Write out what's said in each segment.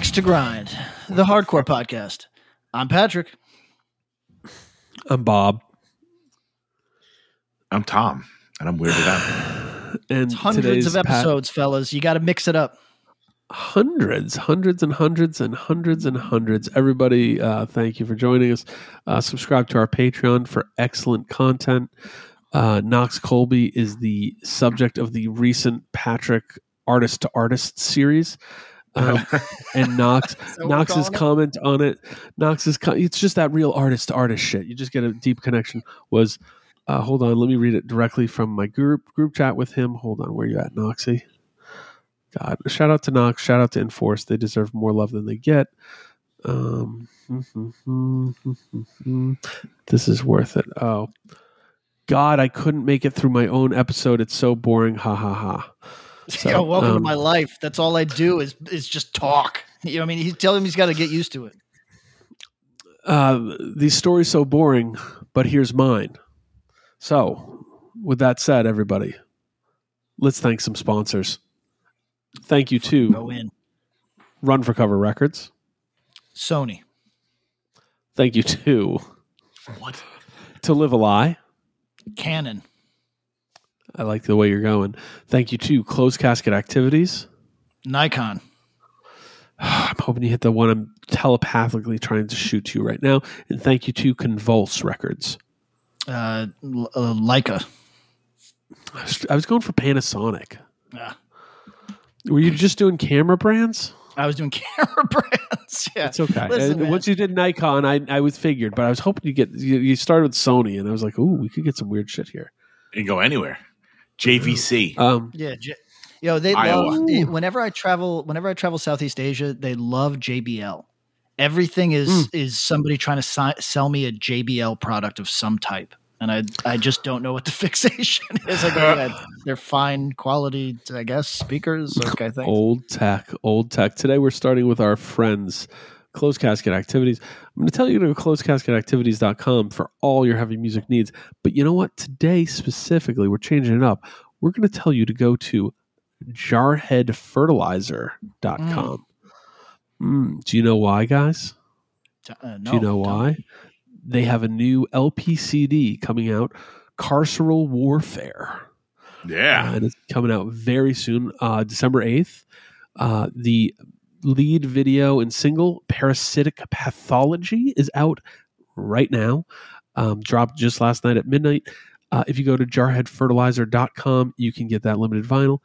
Axe to Grind, the hardcore podcast. I'm Patrick. I'm Bob, I'm Tom, and I'm weirded out. and Hundreds today's of Pat- episodes, fellas. You got to mix it up. hundreds, hundreds, and hundreds, and hundreds and hundreds. Everybody, uh, thank you for joining us. Uh, subscribe to our Patreon for excellent content. Uh, Knox Colby is the subject of the recent Patrick Artist to Artist series. Um, and Knox we're Knox's it? comment on it, Knox's co- it's just that real artist to artist shit. You just get a deep connection. Was uh, hold on, let me read it directly from my group group chat with him. Hold on, where you at, Knoxy? God, shout out to Knox, shout out to Enforce. They deserve more love than they get. Um, this is worth it. Oh, God, I couldn't make it through my own episode. It's so boring. Ha ha ha. So, Yo, welcome to um, my life. That's all I do is is just talk. You know, I mean, he's telling him he's got to get used to it. uh, these stories so boring, but here's mine. So, with that said, everybody, let's thank some sponsors. Thank you to Go in. Run for Cover Records. Sony. Thank you to what? To Live a Lie. Canon. I like the way you're going. Thank you to Closed Casket Activities. Nikon. I'm hoping you hit the one I'm telepathically trying to shoot to you right now. And thank you to Convulse Records. Uh, L- uh, Leica. I was, I was going for Panasonic. Yeah. Were you just doing camera brands? I was doing camera brands. Yeah. It's okay. Listen, And once you did Nikon, I I was figured, but I was hoping you get you, you started with Sony, and I was like, ooh, we could get some weird shit here. You can go anywhere. JVC. Um, Yeah, J- yo, they Iowa. love whenever I travel. Whenever I travel Southeast Asia, they love JBL. Everything is Mm. is somebody trying to si- sell me a JBL product of some type, and I I just don't know what the fixation is. I go, "Yeah, they're fine quality, I guess. Speakers, okay, thanks. old tech, old tech. Today we're starting with our friends, Closed Casket Activities. I'm going to tell you to go to closedcasketactivities.com for all your heavy music needs. But you know what? Today specifically, we're changing it up. We're going to tell you to go to jarheadfertilizer.com. Mm, do you know why, guys? Uh, Do you know tell why? me. They have a new LPCD coming out, Carceral Warfare. yeah. Uh, and it's coming out very soon, uh, December 8th. Uh, the lead video and single, Parasitic Pathology, is out right now. Um, dropped just last night at midnight. Uh, if you go to jarheadfertilizer.com, you can get that limited vinyl.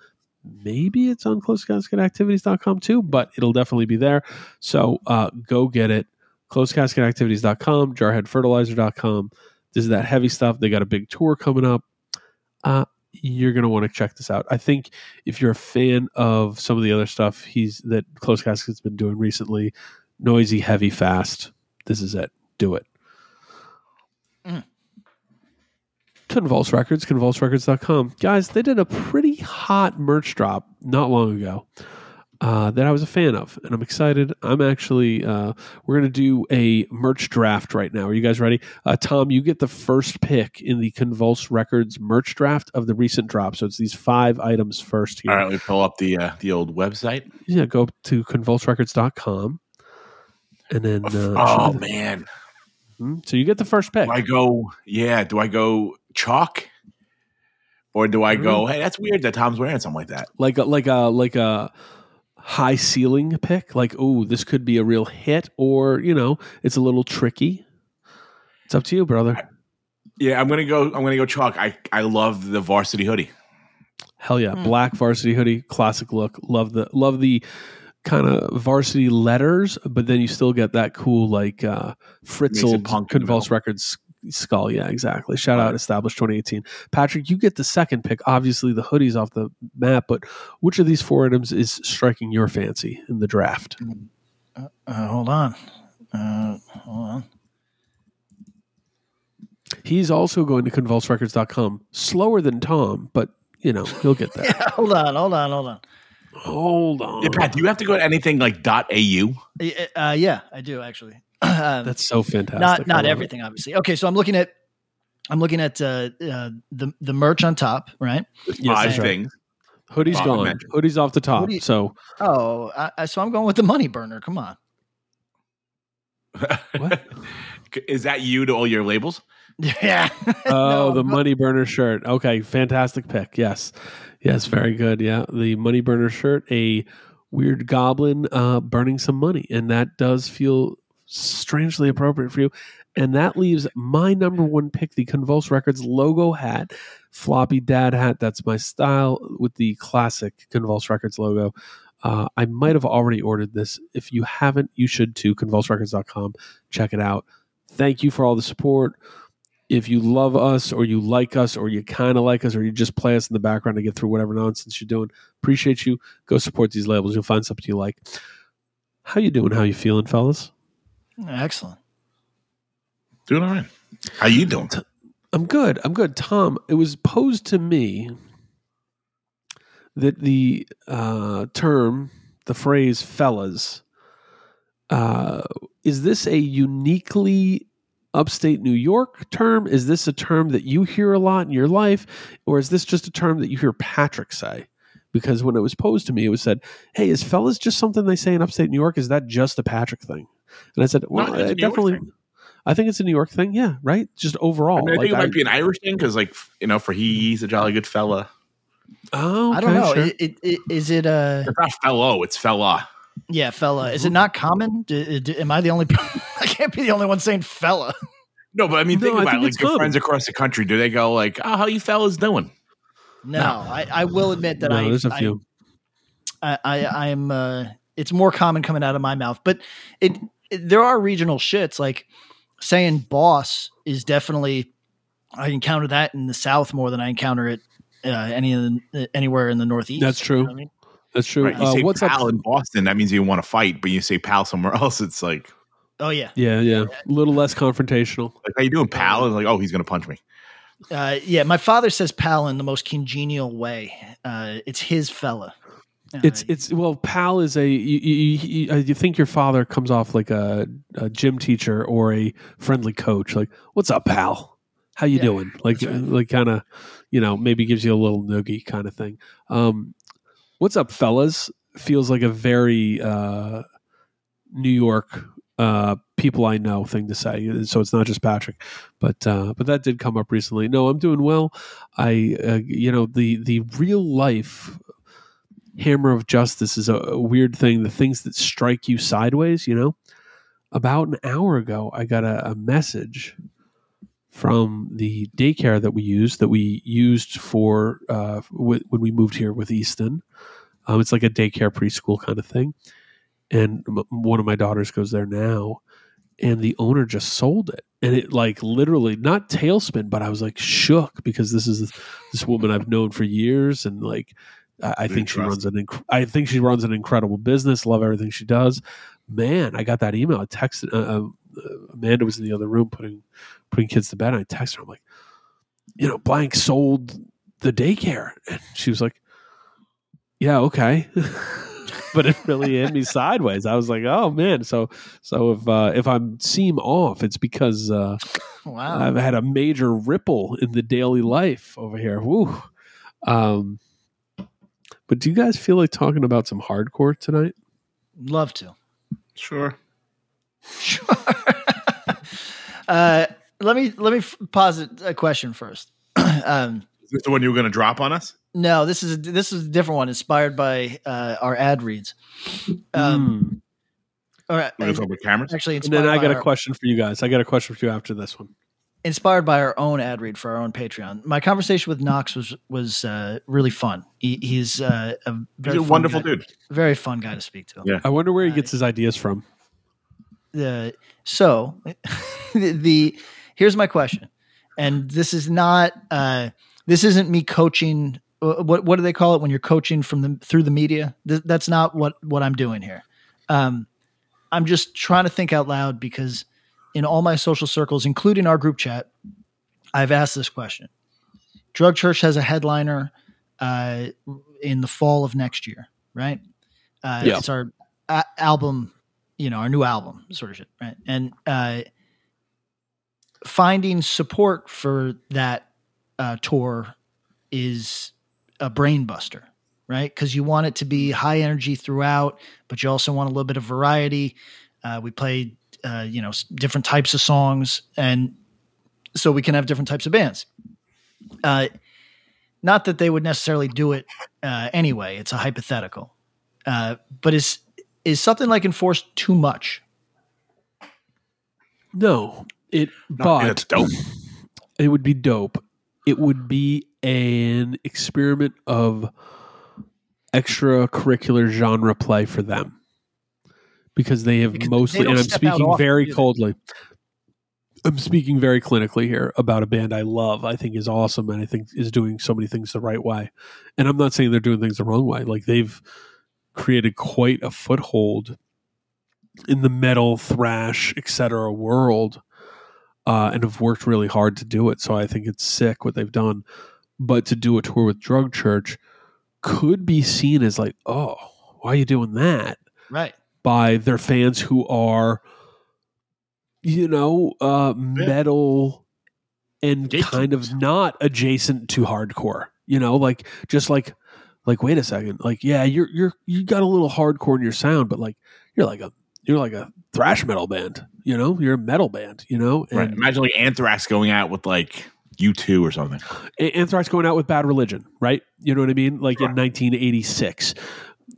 Maybe it's on closedcasketactivities.com too, but it'll definitely be there. So uh, go get it. Closedcasketactivities.com, jarheadfertilizer.com. This is that heavy stuff. They got a big tour coming up. Uh, you're going to want to check this out. I think if you're a fan of some of the other stuff he's that Close Casket's been doing recently, noisy, heavy, fast, this is it. Do it. Mm. Convulse Records, convulserecords.com. Guys, they did a pretty hot merch drop not long ago uh, that I was a fan of, and I'm excited. I'm actually, uh, we're going to do a merch draft right now. Are you guys ready? Uh, Tom, you get the first pick in the Convulse Records merch draft of the recent drop. So it's these five items first here. All right, me pull up the uh, the old website. Yeah, go to convulserecords.com. And then, uh, oh man, Hmm? so you get the first pick. do I go? Yeah, do I go chalk, or do I go? Hey, that's weird that Tom's wearing something like that. like a like a like a high ceiling pick like oh this could be a real hit or you know it's a little tricky it's up to you brother Yeah, I'm gonna go. I'm gonna go chalk. I I love the varsity hoodie. hell yeah Hmm. black varsity hoodie classic look love the love the kind of varsity letters but then you still get that cool like uh Makes it fritzled punk in convulse records skull. Yeah, exactly. Shout out established 2018. Patrick, you get the second pick. Obviously, the hoodie's off the map, but which of these four items is striking your fancy in the draft? Uh, hold on. Uh, hold on. He's also going to convulserecords.com. Slower than Tom, but you know he'll get there. Yeah, hold on, hold on, hold on. Hold on. Yeah, Pat, do you have to go to anything like .au? Uh, yeah, I do actually. Um, That's so fantastic. not not love it. everything, obviously. Okay, so I'm looking at I'm looking at uh, uh, the the merch on top, right? There's Yes, five that's right. things. Hoodie's Bottom gone. mention. Hoodie's off the top. Hoodie- So Oh, I, I, so I'm going with the money burner. Come on. What? Is that you to all your labels? Yeah. Oh, No, the I'm money burner shirt. Okay, fantastic pick. Yes, yes, very good. Yeah, the money burner shirt, a weird goblin uh, burning some money, and that does feel strangely appropriate for you. And that leaves my number one pick, the Convulse Records logo hat, floppy dad hat. That's my style with the classic Convulse Records logo. Uh, I might have already ordered this. If you haven't, you should too. Convulserecords.com. Check it out. Thank you for all the support if you love us or you like us or you kind of like us or you just play us in the background to get through whatever nonsense you're doing appreciate you go support these labels you'll find something you like how you doing how you feeling fellas Excellent. Doing all right. How you doing? i'm good i'm good tom it was posed to me that the uh, term the phrase fellas uh, is this a uniquely upstate New York term? Is this a term that you hear a lot in your life? Or is this just a term that you hear Patrick say? Because when it was posed to me, it was said, Hey, is fellas just something they say in upstate New York? Is that just a Patrick thing? And I said, Well, it's a I New York definitely. I think it's a New York thing. Yeah, right? Just overall. I, mean, I think Like, it might I- be an Irish thing because, like, you know, for he, he's a jolly good fella. oh, I don't know. sure. It, it, it, is it uh It's not fellow, it's fella. yeah, fella? Is it not common? D- d- am I the only? I can't be the only one saying fella. No, but I mean, No, think about think it. it's Like, your friends across the country, do they go, like, oh, how you fellas doing? No, I, I will admit that No, I, there's a few. I, I I'm uh it's more common coming out of my mouth, but it, it there are regional shits like saying boss is definitely I encounter that in the south more than I encounter it uh, any in the, anywhere in the northeast. That's true. You know what I mean? That's true. Right. You Uh, say what's pal up? in Boston, that means you want to fight, but you say pal somewhere else, it's like, Oh yeah, Yeah, yeah. A little less confrontational. like how you doing, pal? And like, oh, he's gonna punch me. uh, yeah. My father says pal in the most congenial way. Uh, it's his fella. It's it's well, pal is a you, you, you, uh, you think your father comes off like a, a gym teacher or a friendly coach, like "What's up, pal? How you Yeah, doing?" Like right. like kind of you know maybe gives you a little noogie kind of thing. Um, "What's up, fellas?" feels like a very uh, New York uh, people I know thing to say. So it's not just Patrick, but uh, but that did come up recently. No, I'm doing well. I uh, you know the the real life hammer of justice is a, a weird thing. The things that strike you sideways, you know. About an hour ago, I got a, a message from the daycare that we used that we used for uh, w- when we moved here with Easton. Um, it's like a daycare preschool kind of thing, and m- one of my daughters goes there now, and the owner just sold it, and it like literally not tailspin, but I was like shook because this is this woman I've known for years, and like I, I think she runs an inc- I think she runs an incredible business. Love everything she does. Man, I got that email. I texted uh, uh, Amanda was in the other room putting putting kids to bed. And I texted her. I'm like, you know, blank sold the daycare, and she was like, yeah, okay. but it really hit me sideways. I was like, oh man. So so if uh, if I'm seem off, it's because uh, wow. I've had a major ripple in the daily life over here. Woo. Um, but do you guys feel like talking about some hardcore tonight? Love to. Sure. Sure. uh, let me let me f- posit a question first. um, Is this the one you were gonna drop on us? no, this is a, this is a different one, inspired by uh, our ad reads. Um, or, We're gonna talk about cameras. actually, and then I got a our- question for you guys. I got a question for you after this one. Inspired by our own ad read for our own Patreon. My conversation with Knox was was uh, really fun. He, he's uh, a He's a wonderful guy- dude. very fun guy to speak to. Yeah. I wonder where he Uh, gets his ideas from. the so the here's my question, and this is not uh, this isn't me coaching. uh, What what do they call it when you're coaching from the through the media? Th- that's not what what I'm doing here. Um, I'm just trying to think out loud because in all my social circles, including our group chat, I've asked this question. Drug Church has a headliner uh, in the fall of next year, right? Uh, Yeah. It's our a- album, you know, our new album, sort of shit, right? And uh, finding support for that uh, tour is a brain buster, right? Because you want it to be high energy throughout, but you also want a little bit of variety. Uh, we played, uh, you know, different types of songs, and so we can have different types of bands. Uh, not that they would necessarily do it uh, anyway; it's a hypothetical. Uh, but is is something like enforced too much? No, it No, but it's dope. it would be dope. It would be an experiment of extracurricular genre play for them because they have Because mostly, don't and I'm speaking very coldly. I'm speaking very clinically here about a band I love. I think is awesome, and I think is doing so many things the right way. And I'm not saying they're doing things the wrong way. Like they've created quite a foothold in the metal, thrash, etc. world, uh, and have worked really hard to do it. So I think it's sick what they've done. But to do a tour with Drug Church could be seen as like, oh, why are you doing that? Right. By their fans who are you know uh metal and Adjacent. kind of not adjacent to hardcore you know like just like like wait a second like yeah you're you're you got a little hardcore in your sound but like you're like a you're like a thrash metal band you know you're a metal band you know Right. and Imagine like Anthrax going out with like U two or something. Anthrax going out with Bad Religion, right? You know what I mean? Like in 1986.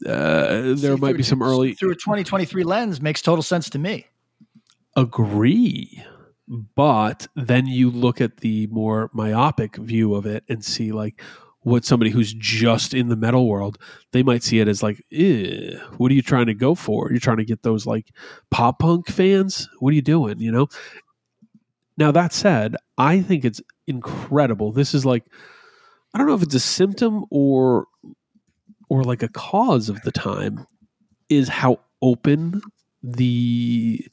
Uh, there See, might through- be some early through a 2023 lens makes total sense to me. agree. But then you look at the more myopic view of it and see like what somebody who's just in the metal world they might see it as like what are you trying to go for? You're trying to get those like pop punk fans? What are you doing? You know? Now that said i think it's incredible. This is like i don't know if it's a symptom or or like a cause of the time is how open the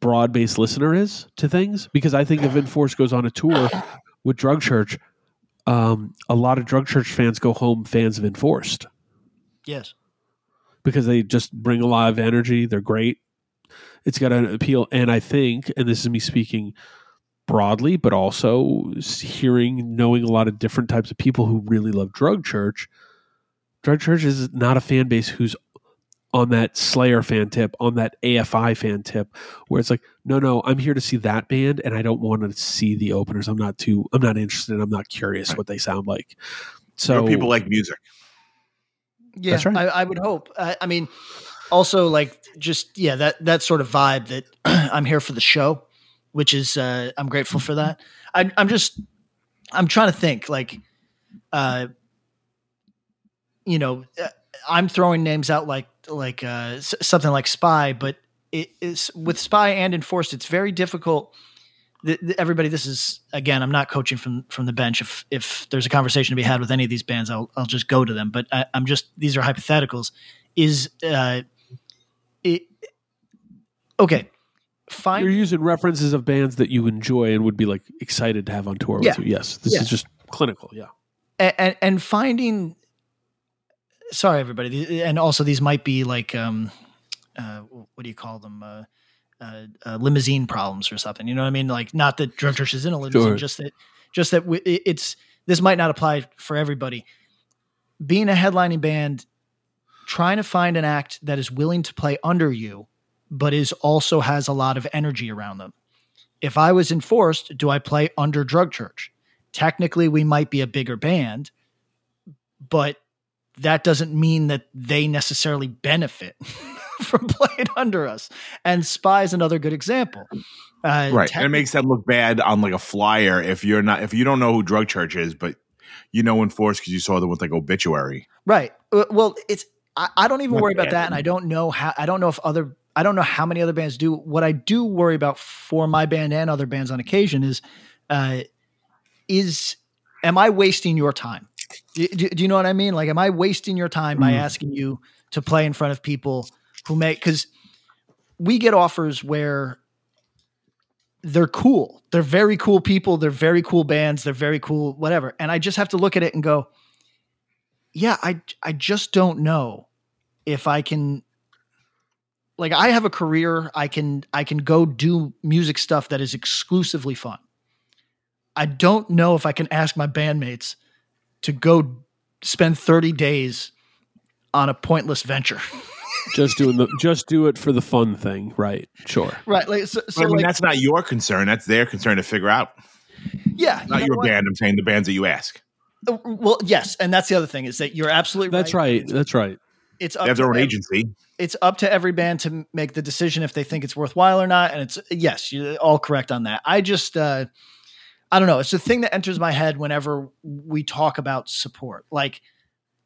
broad based listener is to things because I think if Enforce goes on a tour with Drug Church, um, a lot of Drug Church fans go home fans of Enforced Yes. because they just bring a lot of energy. They're great. It's got an appeal, and I think, and this is me speaking broadly, but also hearing, knowing a lot of different types of people who really love Drug Church. Drug Church is not a fan base who's on that Slayer fan tip, on that AFI fan tip, where it's like, no, no, I'm here to see that band, and I don't want to see the openers. I'm not too, I'm not interested. I'm not curious what they sound like. So So people like music. Yeah, That's right. I, I would hope. I, I mean, also like just yeah, that that sort of vibe that I'm here for the show, which is uh, I'm grateful for that. I, I'm just I'm trying to think like, uh, you know, uh, I'm throwing names out like like uh, s- something like Spy, but it is with Spy and Enforced, it's very difficult. th- th- Everybody, this is again. I'm not coaching from from the bench. If if there's a conversation to be had with any of these bands, I'll I'll just go to them. But I, I'm just these are hypotheticals. Is uh, it okay? Fine. You're using references of bands that you enjoy and would be like excited to have on tour Yeah. with you. Yes, this Yeah. is just clinical. Yeah, and, and finding sorry everybody. And also these might be like um uh what do you call them? Uh, uh, uh limousine problems or something you know what i mean? Like not that drug church is in a limousine Sure. just that just that w- it's this might not apply for everybody. Being a headlining band trying to find an act that is willing to play under you but is also has a lot of energy around them. If i was enforced do i play under drug church? Technically we might be a bigger band, but that doesn't mean that they necessarily benefit from playing under us. And Spy is another good example. Uh, right. and it makes them look bad on like a flyer if you're not if you don't know who Drug Church is, but you know Enforce because you saw them with like obituary. right. Uh, Well, it's I, I don't even Not worry about that, and I don't know how. I don't know if other I don't know how many other bands do. What I do worry about for my band and other bands on occasion is, uh, is am I wasting your time? Do, do- do you know what I mean? Like, am I wasting your time by Mm. asking you to play in front of people who make because we get offers where they're cool. They're very cool people. They're very cool bands. They're very cool, whatever. And I just have to look at it and go, yeah, I I just don't know if I can like I have a career. I can I can go do music stuff that is exclusively fun. I don't know if I can ask my bandmates to go spend 30 days on a pointless venture. just doing the just do it for the fun thing, right? Sure. right. Like so, so I mean, like, that's not your concern. That's their concern to figure out. yeah. you Not know your what? band. I'm saying the bands that you ask. Uh, Well, yes, and that's the other thing is that you're absolutely That's right. That's right. It's They up have their to own ev- agency. it's up to every band to make the decision if they think it's worthwhile or not. And it's yes, you're all correct on that. I just uh I don't know. It's the thing that enters my head whenever we talk about support. Like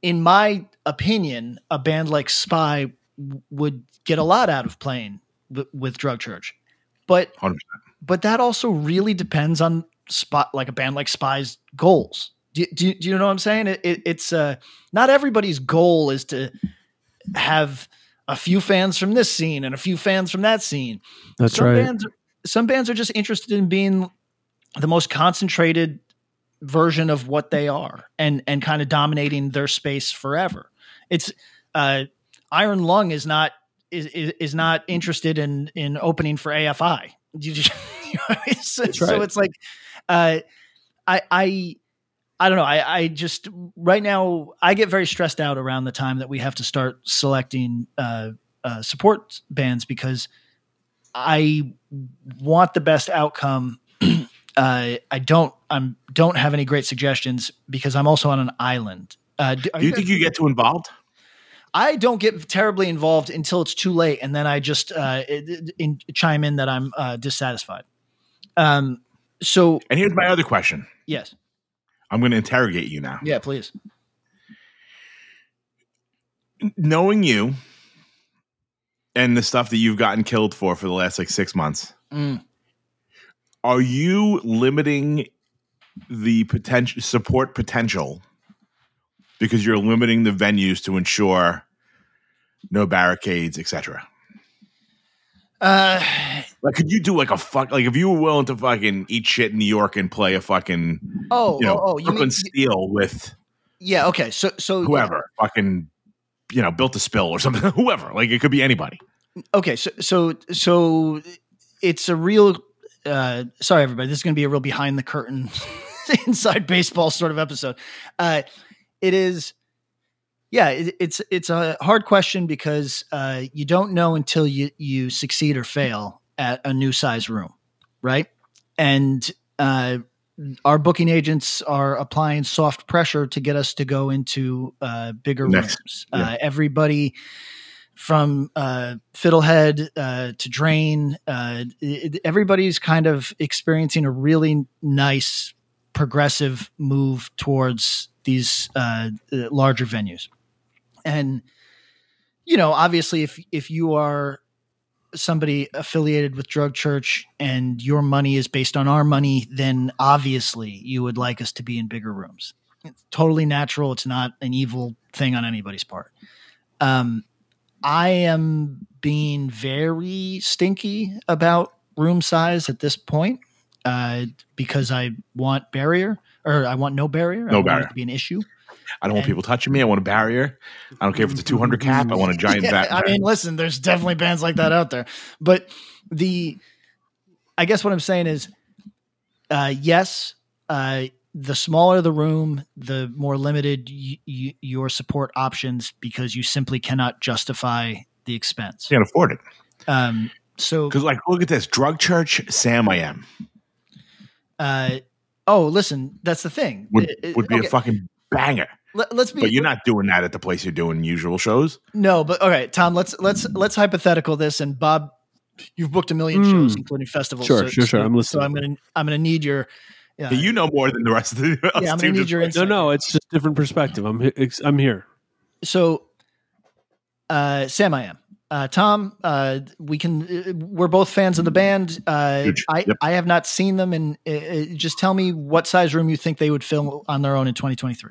in my opinion, a band like Spy w- would get a lot out of playing w- with Drug Church. But 100%. but that also really depends on spot like a band like Spy's goals. Do, do, do you know what I'm saying? It, it, it's uh, not everybody's goal is to have a few fans from this scene and a few fans from that scene. That's some right. Bands, some bands are just interested in being the most concentrated version of what they are and and kind of dominating their space forever. It's uh, Iron Lung is not is, is is not interested in in opening for AFI. You just- you know, so, That's so right. it's like uh, I I I don't know. I, I just right now I get very stressed out around the time that we have to start selecting uh, uh, support bands because I want the best outcome. uh, I don't I'm don't have any great suggestions because I'm also on an island. Uh, do, Do you guys- think you get too involved? I don't get terribly involved until it's too late, and then I just uh, in, in, chime in that I'm uh, dissatisfied. Um. So And here's my other question. yes, I'm going to interrogate you now. yeah, please. Knowing you and the stuff that you've gotten killed for for the last like six months, Mm. Are you limiting the potential support potential because you're limiting the venues to ensure no barricades, etc. Uh, Like, could you do like a fuck? Like, if you were willing to fucking eat shit in New York and play a fucking, oh, you know, oh, oh, you Brooklyn mean Steel with yeah? Okay, so so whoever, fucking, you know, Built to Spill or something, whoever. Like, it could be anybody. Okay, so so so it's a real. Uh, sorry, everybody. This is going to be a real behind the curtain, inside baseball sort of episode. Uh, it is. Yeah, it, it's it's a hard question because uh, you don't know until you you succeed or fail at a new size room, right? And uh, our booking agents are applying soft pressure to get us to go into uh, bigger Next, rooms. yeah. Uh, everybody from uh, Fiddlehead uh, to Drain, uh, it- everybody's kind of experiencing a really nice progressive move towards these uh, uh, larger venues. And you know, obviously, if if you are somebody affiliated with Drug Church and your money is based on our money, then obviously you would like us to be in bigger rooms. It's totally natural. It's not an evil thing on anybody's part. Um, I am being very stinky about room size at this point uh, because I want barrier or I want no barrier. I No barrier. to be an issue. I don't want people touching me. I want a barrier. I don't care if it's a 200 cap. I want a giant Yeah, bat. I mean, listen, there's definitely bands like that out there, but the, I guess what I'm saying is, uh, yes, uh, the smaller the room, the more limited y- y- your support options because you simply cannot justify the expense. can't afford it. Um, so, Because, like, look at this Drug Church, Samiam uh, oh, listen, that's the thing. would, It- it- would be okay, a fucking banger. let, us be. But you're not doing that at the place you're doing usual shows. No, but all right, Tom. Let's let's let's hypothetical this. And Bob, you've booked a million shows, Mm. including festivals. Sure, sure, sure. I'm listening. So. I'm gonna I'm gonna need your. Yeah, you know more than the rest of the us yeah, I'm team gonna need your No, insight. no, it's just different perspective. I'm I'm here. So, uh, Sam, I am. Uh, Tom, uh, we can. Uh, we're both fans of the band. Uh, Huge. I Yep. I have not seen them, and uh, uh, just tell me what size room you think they would fill on their own in 2023.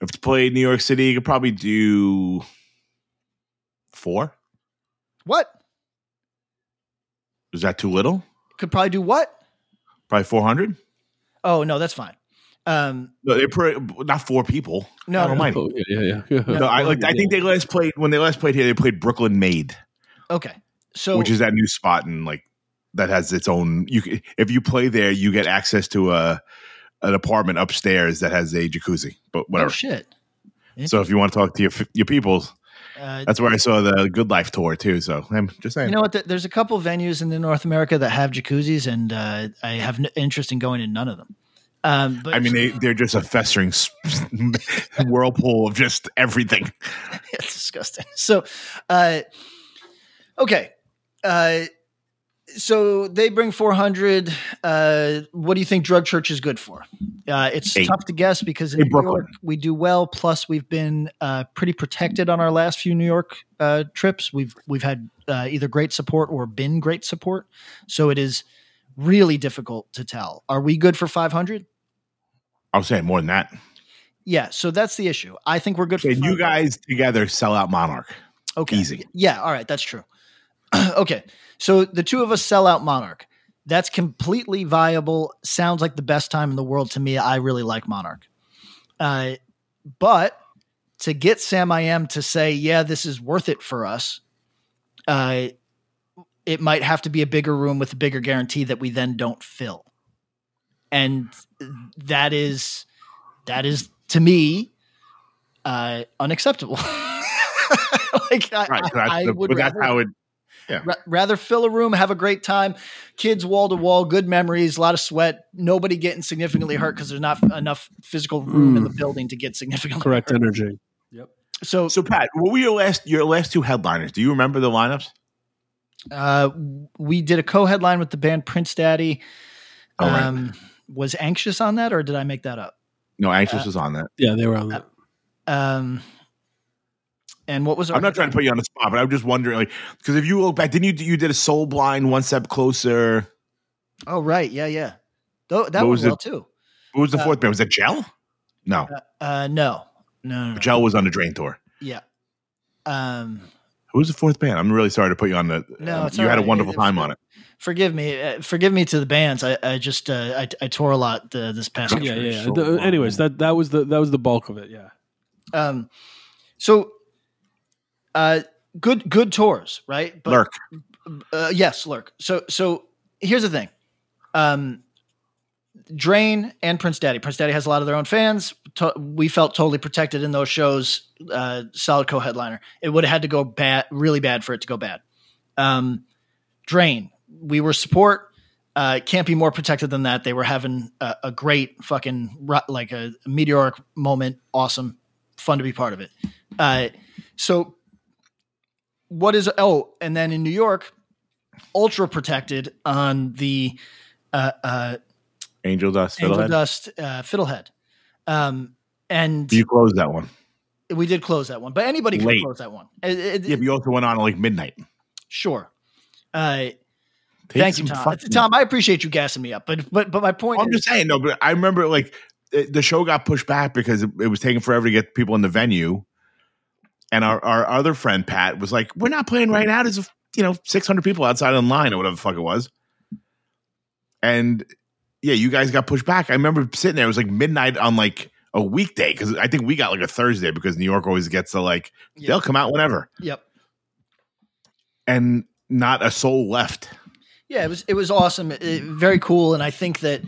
If it's played New York City, you could probably do four. What Is that too little? could probably do what? Probably four hundred. Oh no, that's fine. Um, No, they pray not four people. no, God no, no. almighty. Oh, yeah, yeah, yeah. yeah. No, I like. I think they last played when they last played here. They played Brooklyn Made, okay. So which is that new spot and like that has its own. You if you play there, you get access to a an apartment upstairs that has a jacuzzi. But oh whatever. shit. so if you want to talk to your your people, Uh, that's where I saw the Good Life tour too. So I'm just saying. You know what? Th- There's a couple venues in the North America that have jacuzzis, and uh, I have no interest in going in none of them. Um, but I mean, they, they're just a festering whirlpool of just everything. it's disgusting. So, uh, okay. Uh, so they bring 400. Uh, what do you think Drug Church is good for? Uh, it's Eight. tough to guess because in Hey, New Brooklyn. York we do well. Plus, we've been uh, pretty protected on our last few New York uh, trips. We've we've had uh, either great support or been great support. So it is really difficult to tell. Are we good for 500? I was saying more than that. Yeah. So that's the issue. I think we're good for you guys together sell out Monarch. Okay. Easy. Yeah. All right. That's true. okay. So the two of us sell out Monarch. That's completely viable. Sounds like the best time in the world to me. I really like Monarch. Uh, but to get Samiam to say, yeah, this is worth it for us, uh, it might have to be a bigger room with a bigger guarantee that we then don't fill. And that is, that is to me, uh, unacceptable. like I, Right. I- That's the- that's how it. Ra- rather fill a room, have a great time, kids wall to wall, good memories, a lot of sweat, nobody getting significantly hurt because there's not enough physical room in the building to get significantly Correct hurt. energy. Yep. So, So Pat, what were your last your last two headliners? Do you remember the lineups? uh, we did a co-headline with the band Prince Daddy. Oh, right. Um, was anxious on that, or did I make that up? No, Anxious Uh, was on that. Yeah, they were on that. Um, and what was our I'm not trying to put you on the spot, but I'm just wondering, like, because if you look back, didn't you you did a Soul Blind, One Step Closer? Oh, right, yeah, yeah. Though that What was was it? well too. What was the Uh, fourth band? Was that Gel? No, Uh, no, no, no, no. Gel was on the Drain tour. yeah. Um, Who was the fourth band? I'm really sorry to put you on the. No, um, it's you all had a wonderful It- time on it. forgive me, uh, forgive me to the bands. I, I just, uh, I, I tore a lot uh, this past. Yeah, year. yeah. yeah. so The- anyways, that that was the that was the bulk of it. Yeah. Um, so, uh, good, good tours, right? But, Lurk. Uh, yes, lurk. So, so here's the thing. Um, Drain and Prince Daddy. Prince Daddy has a lot of their own fans. To- we felt totally protected in those shows. Uh, solid co-headliner. It would have had to go bad, really bad, for it to go bad. Um, Drain. We were support. Uh, can't be more protected than that. They were having a, a great fucking like a meteoric moment. Awesome, fun to be part of it. Uh, so, what is oh, and then in New York, ultra protected on the uh, uh, Angel Dust. Angel Fiddlehead. Dust uh, Fiddlehead, um, and You closed that one. we did close that one. But anybody can close that one. It- it- Yeah, but you also went on at like midnight. sure. Uh, Take thank you, Tom. Tom, I appreciate you gassing me up, but but but my point I'm is, just saying, no, but I remember like the show got pushed back because it was taking forever to get people in the venue. And our, our other friend Pat was like, "We're not playing right now. There's a, you know 600 people outside in line or whatever the fuck it was." And yeah, you guys got pushed back. I remember sitting there. It was like midnight on like a weekday because I think we got like a Thursday because New York always gets the like Yeah. they'll come out whenever, yep. and not a soul left. Yeah, it was it was awesome, It- very cool, and I think that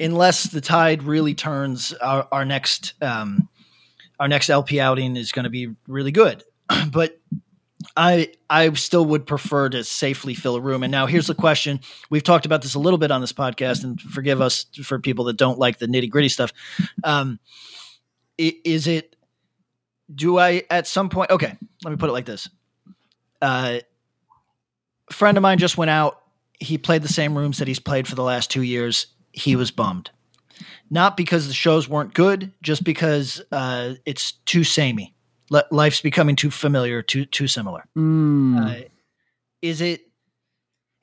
unless the tide really turns, our, our next um, our next LP outing is going to be really good. but I I still would prefer to safely fill a room. And now here's the question: We've talked about this a little bit on this podcast, and forgive us for people that don't like the nitty gritty stuff. Um, is it? Do I at some point? Okay, let me put it like this. Uh, a friend of mine just went out he played the same rooms that he's played for the last two years. He was bummed. Not because the shows weren't good, just because uh, it's too samey. li- life's becoming too familiar, too too similar. Mm. Uh, is it?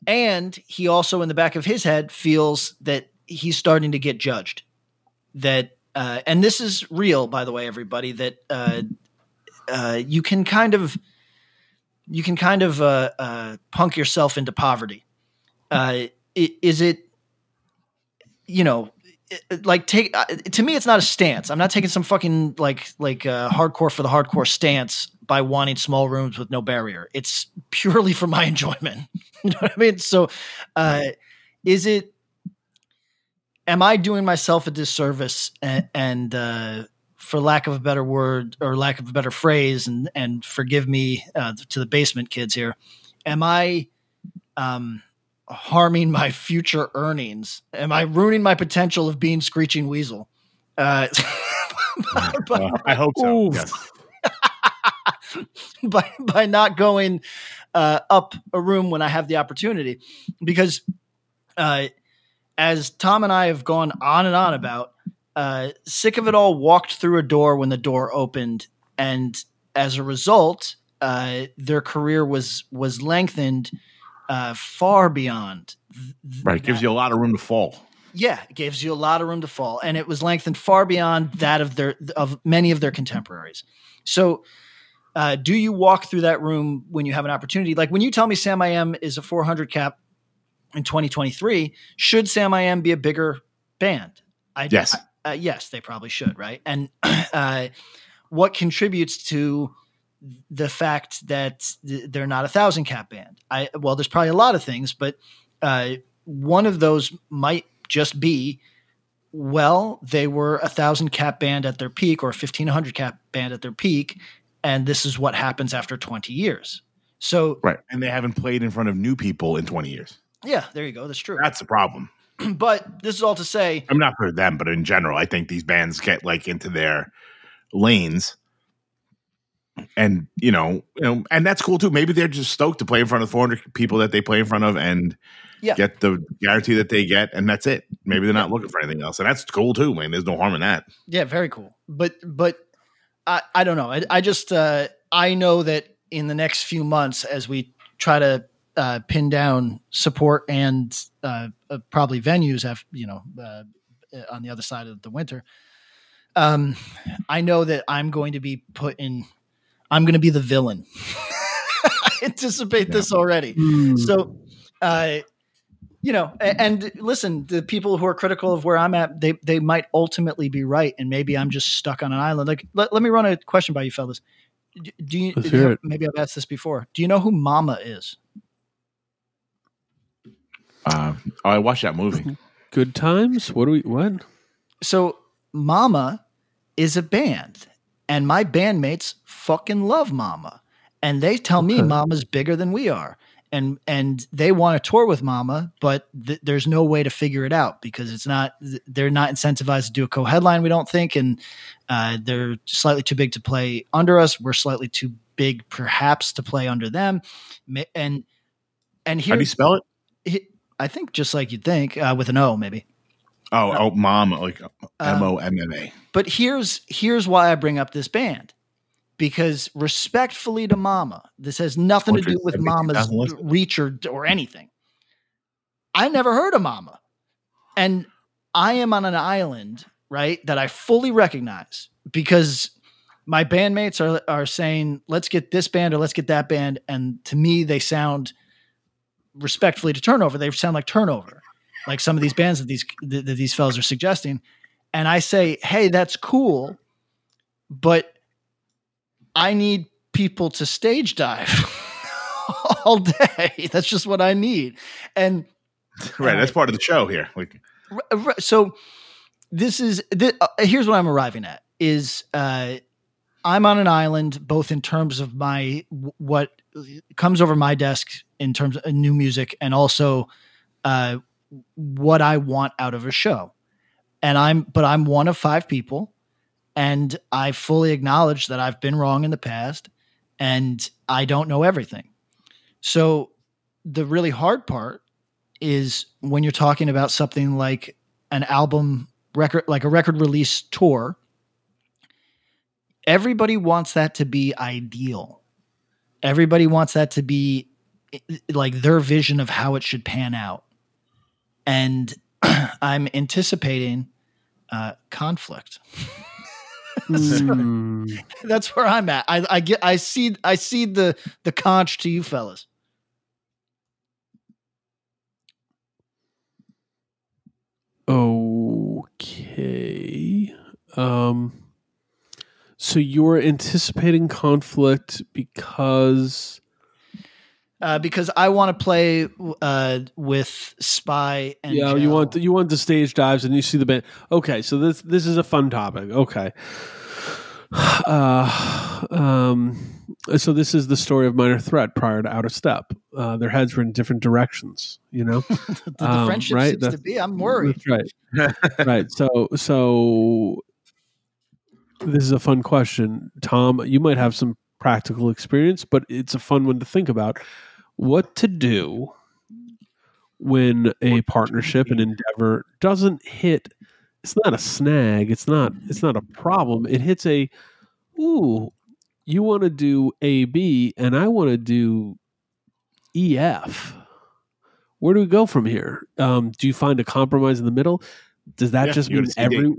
And he also, in the back of his head, feels that he's starting to get judged. That, uh, and this is real, by the way, everybody. That uh, uh, you can kind of, you can kind of uh, uh, punk yourself into poverty. Uh, is it? You know, like take uh, to me, it's not a stance. I'm not taking some fucking like like uh, hardcore for the hardcore stance by wanting small rooms with no barrier. It's purely for my enjoyment. you know what I mean? So, uh, is it? Am I doing myself a disservice and, and uh, for lack of a better word or lack of a better phrase, and and forgive me uh, to the basement kids here, am I? Um, harming my future earnings? Am I ruining my potential of being Screeching Weasel? Uh, by, Uh, I hope so. Yes. by by not going uh, up a room when I have the opportunity, because uh, as Tom and I have gone on and on about, uh, sick of it all walked through a door when the door opened, and as a result, uh, their career was was lengthened uh, far beyond th- Right. Gives you a lot of room to fall. yeah, it gives you a lot of room to fall, and it was lengthened far beyond that of their of many of their contemporaries. So, uh, do you walk through that room when you have an opportunity? Like when you tell me Samiam is a 400 cap in 2023, should Samiam be a bigger band? I, Yes. uh, yes, they probably should, right? And uh, what contributes to the fact that th- they're not a thousand cap band? I well, there's probably a lot of things, but uh, one of those might just be well, they were a thousand cap band at their peak or fifteen hundred cap band at their peak, and this is what happens after twenty years. So Right. And they haven't played in front of new people in 20 years. yeah, there you go. That's true. That's the problem. but this is all to say, I'm not for them, but in general, I think these bands get like into their lanes. And you know, you know, and that's cool too. Maybe they're just stoked to play in front of 400 people that they play in front of, and Yeah. get the guarantee that they get, and that's it. Maybe they're not looking for anything else, and that's cool too, man. There's no harm in that. Yeah, very cool. But but I I don't know. I I just uh I know that in the next few months as we try to uh pin down support and uh, uh probably venues have, you know, uh, on the other side of the winter. Um I know that I'm going to be put in I'm going to be the villain. I anticipate this already. Mm. So, uh, you know, a- and, listen, the people who are critical of where I'm at, they they might ultimately be right, and maybe I'm just stuck on an island. Like, let, let me run a question by you, fellas. Do you? Let's do you- it. maybe I've asked this before. Do you know who Mama is? Uh, I watched that movie. Good times. What do we? What? So, Momma is a band, and my bandmates fucking love Momma, and they tell me. Momma's bigger than we are. And, and they want to tour with Momma, but th- there's no way to figure it out because it's not they're not incentivized to do a co-headline. We don't think, and uh, they're slightly too big to play under us. We're slightly too big, perhaps, to play under them. And and How do you spell it? I think just like you'd think, uh, with an O maybe. Oh, oh, mom, like Um, M O M M A. But here's here's why I bring up this band. Because respectfully to Momma, this has nothing to do with Momma's reach or, or anything. I never heard of Momma. And I am on an island, right, that I fully recognize because my bandmates are are saying, let's get this band or let's get that band. And to me, they sound respectfully to turnover. They sound like turnover. Like some of these bands that these that these fellas are suggesting and I say, "Hey, that's cool, but I need people to stage dive all day. That's just what I need." And Right, that's part of the show here. Like, so this is thi- uh, here's what I'm arriving at is uh, I'm on an island both in terms of my what comes over my desk in terms of new music and also uh, what I want out of a show. And I'm but I'm one of five people and I fully acknowledge that I've been wrong in the past and I don't know everything. So the really hard part is when you're talking about something like an album record like a record release tour everybody wants that to be ideal. Everybody wants that to be like their vision of how it should pan out. And I'm anticipating uh, conflict. Hmm. That's where I'm at. I, I get I see I see the the conch to you fellas. Okay. Um so you're anticipating conflict because Uh, because I want to play uh, with Spy and yeah, you want the, you want the stage dives and you see the band. Okay, so this this is a fun topic. Okay. Uh, um, so this is the story of Minor Threat prior to Out of Step. Uh, their heads were in different directions, you know. the, the um, friendship right, seems the- to be. I'm worried. That's right. right. So so this is a fun question. Tom, you might have some practical experience, but it's a fun one to think about. What to do when a partnership an endeavor doesn't hit it's not a snag, it's not it's not a problem. It hits a ooh, you want to do AB and I want to do EF where do we go from here? Um, do you find a compromise in the middle? Does that Yeah, just mean every?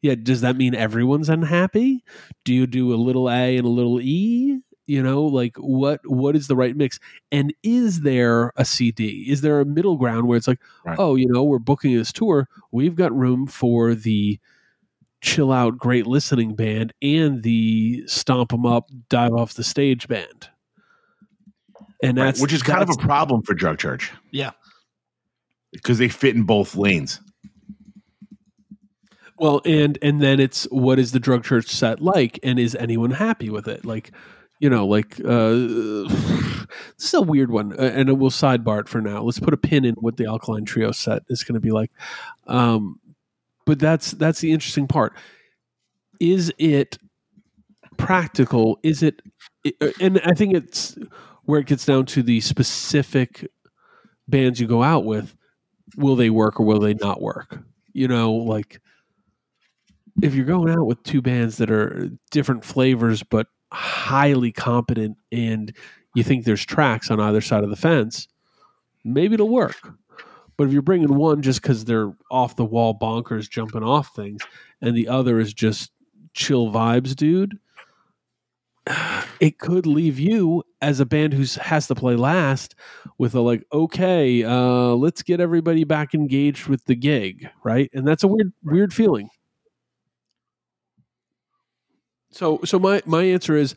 Yeah, does that mean everyone's unhappy? Do you do a little A and a little E? You know, like what what is the right mix? And is there a CD? Is there a middle ground where it's like, Right. oh, you know, we're booking this tour, we've got room for the chill out, great listening band and the stomp 'em up, dive off the stage band. And Right, that's which is kind of a problem for drug church Yeah. because they fit in both lanes. Well, and and then it's what is the drug church set like, and is anyone happy with it? Like, you know, like uh, this is a weird one, uh, and we'll sidebar it for now. Let's put a pin in what the Alkaline Trio set is going to be like. Um, but that's that's the interesting part. Is it practical? Is it? uh, And I think it's where it gets down to the specific bands you go out with. Will they work or will they not work? You know, like if you're going out with two bands that are different flavors but highly competent and you think there's tracks on either side of the fence, maybe it'll work. But if you're bringing one just because they're off the wall bonkers jumping off things, and the other is just chill vibes, dude, it could leave you as a band who has to play last with a like, okay, uh, let's get everybody back engaged with the gig, right? And that's a weird, weird feeling. So, so my my answer is,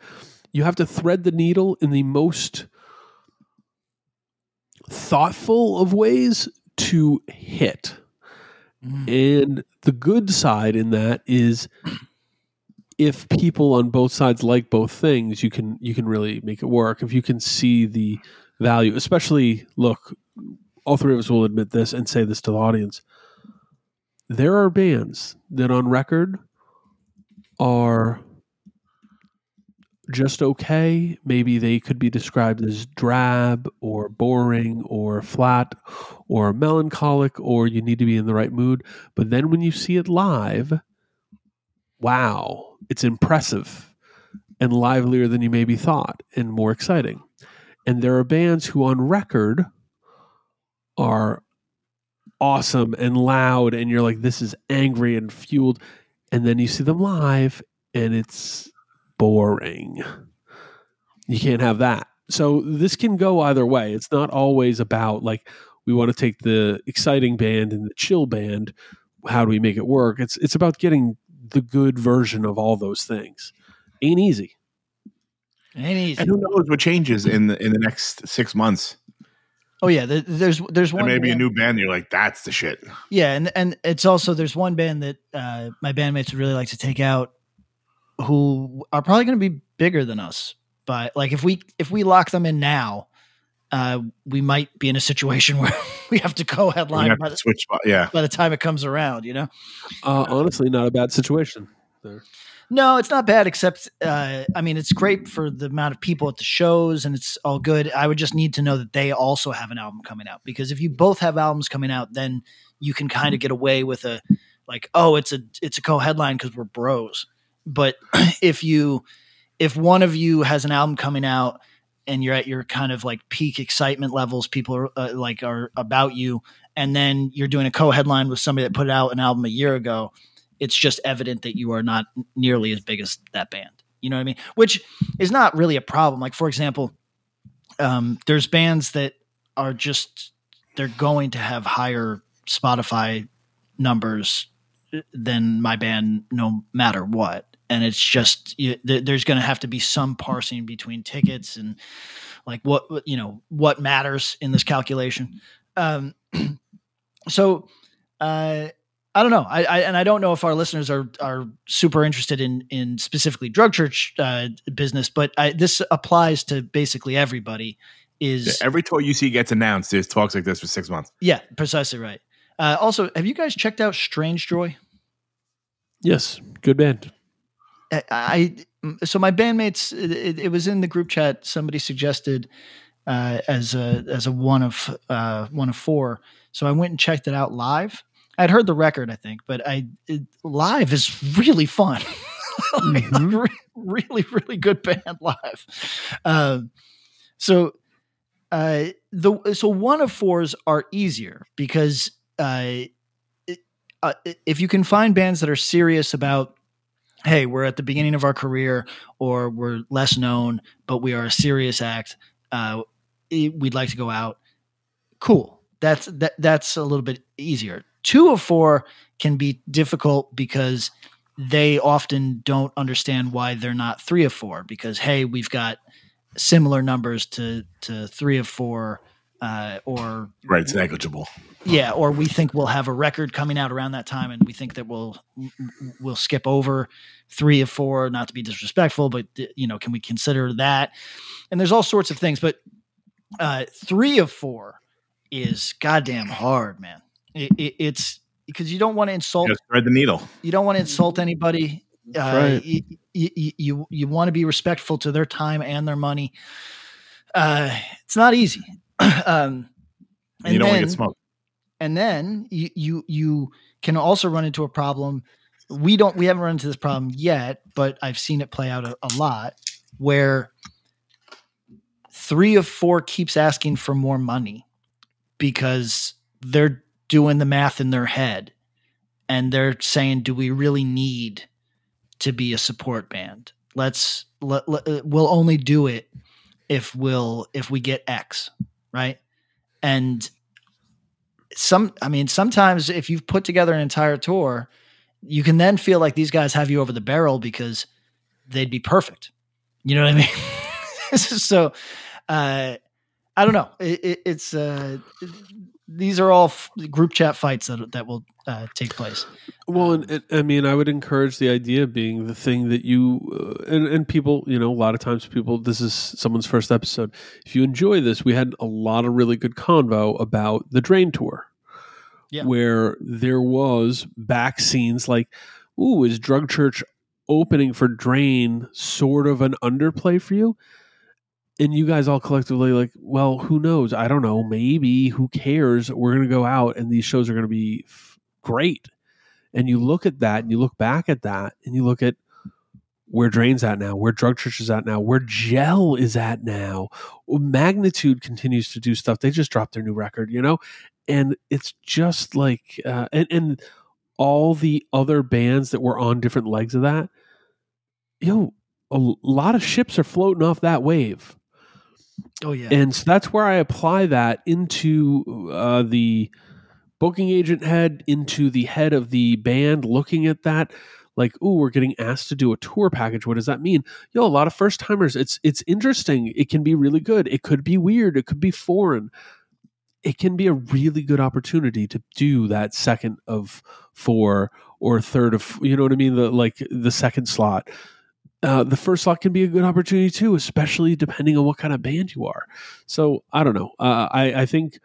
you have to thread the needle in the most thoughtful of ways to hit. Mm. And the good side in that is if people on both sides like both things, you can you can really make it work. If you can see the value, especially look, all three of us will admit this and say this to the audience. There are bands that on record are just okay. Maybe they could be described as drab or boring or flat or melancholic or you need to be in the right mood. But then when you see it live, wow, it's impressive and livelier than you maybe thought and more exciting. And there are bands who on record are awesome and loud and you're like this is angry and fueled and then you see them live and it's boring. You can't have that. So this can go either way. It's not always about like we want to take the exciting band and the chill band. How do we make it work? It's it's about getting the good version of all those things. Ain't easy. Ain't easy. And who knows what changes in the in the next six months? Oh yeah, there's there's one. may be a new band. You're like, that's the shit. Yeah, and and it's also there's one band that uh, my bandmates would really like to take out, who are probably going to be bigger than us. But like if we if we lock them in now, uh, we might be in a situation where we have to go headline have by the, switch spot. Yeah, by the time it comes around. You know. Uh, honestly, not a bad situation. There. No, it's not bad. Except, uh, I mean, it's great for the amount of people at the shows, and it's all good. I would just need to know that they also have an album coming out because if you both have albums coming out, then you can kind of get away with a like, oh, it's a it's a co-headline because we're bros. But if you if one of you has an album coming out and you're at your kind of like peak excitement levels, people are uh, like are about you, and then you're doing a co-headline with somebody that put out an album a year ago, it's just evident that you are not nearly as big as that band. You know what I mean? Which is not really a problem. Like for example, um, there's bands that are just they're going to have higher Spotify numbers than my band, no matter what. And it's just you, th- there's going to have to be some parsing between tickets and like what you know what matters in this calculation. Um, so uh, I don't know. I, I, and I don't know if our listeners are are super interested in in specifically drug church uh, business, but I, this applies to basically everybody. Is Every tour you see gets announced. There's talks like this for six months. yeah, precisely right. Uh, also, have you guys checked out Strange Joy? Yes, good band. I, so my bandmates. It, it was in the group chat. Somebody suggested uh, as a as a one of uh, one of four. So I went and checked it out live. I'd heard the record, I think, but I it, live is really fun. Like, re- really, really good band live. Um, so uh, the so one of fours are easier because uh, it- uh, if you can find bands that are serious about hey we're at the beginning of our career or we're less known but we are a serious act uh, we'd like to go out cool that's that that's a little bit easier two of four can be difficult because they often don't understand why they're not three of four because hey we've got similar numbers to to three of four uh, or Right. It's negligible. Yeah, or we think we'll have a record coming out around that time, and we think that we'll we'll skip over three of four. Not to be disrespectful, but you know, can we consider that? And there's all sorts of things, but uh, three of four is goddamn hard, man. It, it, it's because you don't want to insult Just thread the needle. you don't want to insult anybody. Uh, right. you, you, you, you want to be respectful to their time and their money. Uh, it's not easy. um, And you don't want to get smoked. And then you you you can also run into a problem. We don't we haven't run into this problem yet but i've seen it play out a, a lot where three of four keeps asking for more money because they're doing the math in their head and they're saying do we really need to be a support band? Let's let, let- uh, we'll only do it if we'll if we get x right? And some i mean sometimes if you've put together an entire tour you can then feel like these guys have you over the barrel because they'd be perfect. You know what i mean? So uh i don't know. It, it, it's uh these are all f- group chat fights that that will uh, take place Well, and, and I mean, I would encourage the idea being the thing that you uh, and, and people, you know, a lot of times people, this is someone's first episode. If you enjoy this, we had a lot of really good convo about the Drain tour, Yeah. where there was back scenes like, "Ooh, is Drug Church opening for Drain sort of an underplay for you?" And you guys all collectively like, well, who knows? I don't know. Maybe. Who cares? We're going to go out, and these shows are going to be f- great and you look at that and you look back at that and you look at where drains at now where drug church is at now where gel is at now magnitude continues to do stuff they just dropped their new record you know and it's just like uh, and, and all the other bands that were on different legs of that you know a lot of ships are floating off that wave oh yeah and so that's where I apply that into uh, the booking agent head, into the head of the band, looking at that. Like, oh, we're getting asked to do a tour package. What does that mean? Yo, a lot of first timers. It's it's interesting. It can be really good. It could be weird. It could be foreign. It can be a really good opportunity to do that second of four or third of you know what I mean. The like the second slot. Uh, the first slot can be a good opportunity too, especially depending on what kind of band you are. So I don't know. Uh, I, I think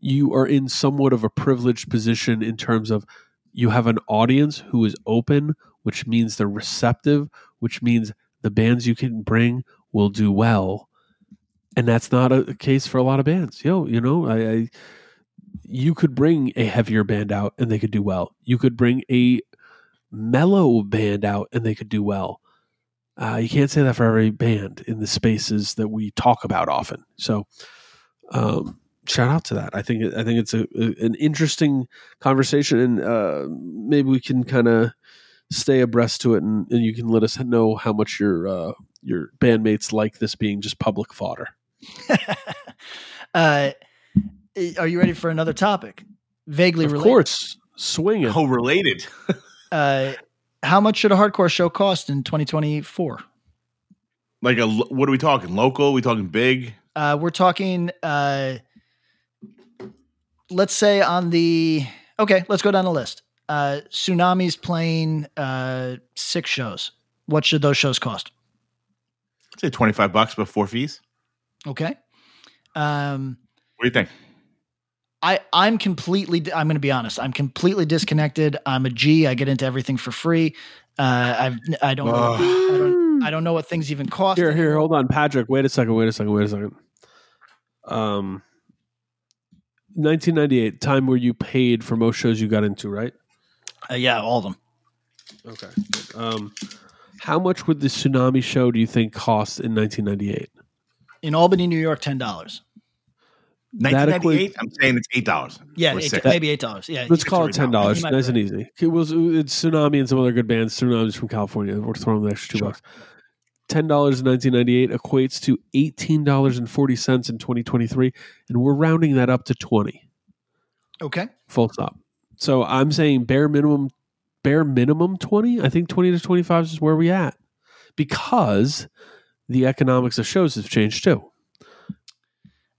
you are in somewhat of a privileged position in terms of you have an audience who is open, which means they're receptive, which means the bands you can bring will do well. And that's not a case for a lot of bands. Yo, you know, I, I you could bring a heavier band out and they could do well. You could bring a mellow band out and they could do well. Uh, you can't say that for every band in the spaces that we talk about often. So, um, shout out to that. I think I think it's a, a- an interesting conversation, and uh, maybe we can kind of stay abreast to it, and, and you can let us know how much your uh, your bandmates like this being just public fodder. uh, are you ready for another topic? Vaguely Of related. course, swing it. Oh, related. Uh, how much should a hardcore show cost in 2024? Like a what are we talking? Local? we talking big? Uh, we're talking, uh, let's say on the, okay, let's go down the list. Uh, Samiam's playing uh, six shows. What should those shows cost? I'd say twenty five bucks before fees. Okay. Um, What do you think? I I'm completely I'm going to be honest. I'm completely disconnected. I'm a G. I get into everything for free. Uh, I've I don't, know, I don't I don't know what things even cost. Here, here, hold on, Patrick. Wait a second. Wait a second. Wait a second. Um, 1998, time where you paid for most shows you got into, right? Uh, yeah, all of them. Okay. Um, how much would the Samiam show do you think cost in 1998? In Albany, New York, ten dollars. Nineteen ninety equates- I'm saying it's eight dollars. Yeah, eight, maybe eight dollars. Yeah, Let's call it ten dollars You might Nice and easy. It was it's Samiam and some other good bands. Samiam's from California. We're throwing the extra two Sure. bucks. Ten dollars in 1998 equates to eighteen dollars and forty cents in 2023, and we're rounding that up to 20. okay. Full stop. So I'm saying bare minimum, bare minimum 20. I think 20 to 25 is where we at because the economics of shows have changed too.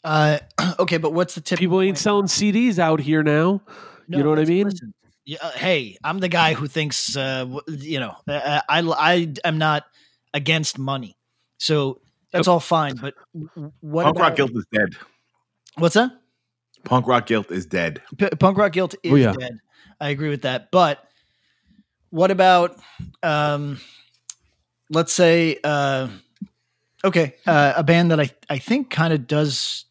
Uh, okay, but what's the tip? People ain't selling CDs out here now. you know what I mean? listen. Yeah, uh, hey, I'm the guy who thinks, uh, you know, uh, I I am not against money, so that's all fine. But what Punk rock guilt is dead. What's that? Punk rock guilt is dead. P- punk rock guilt is Oh, yeah. dead. I agree with that. But what about, um, let's say, uh, okay, uh, a band that I I think kind of does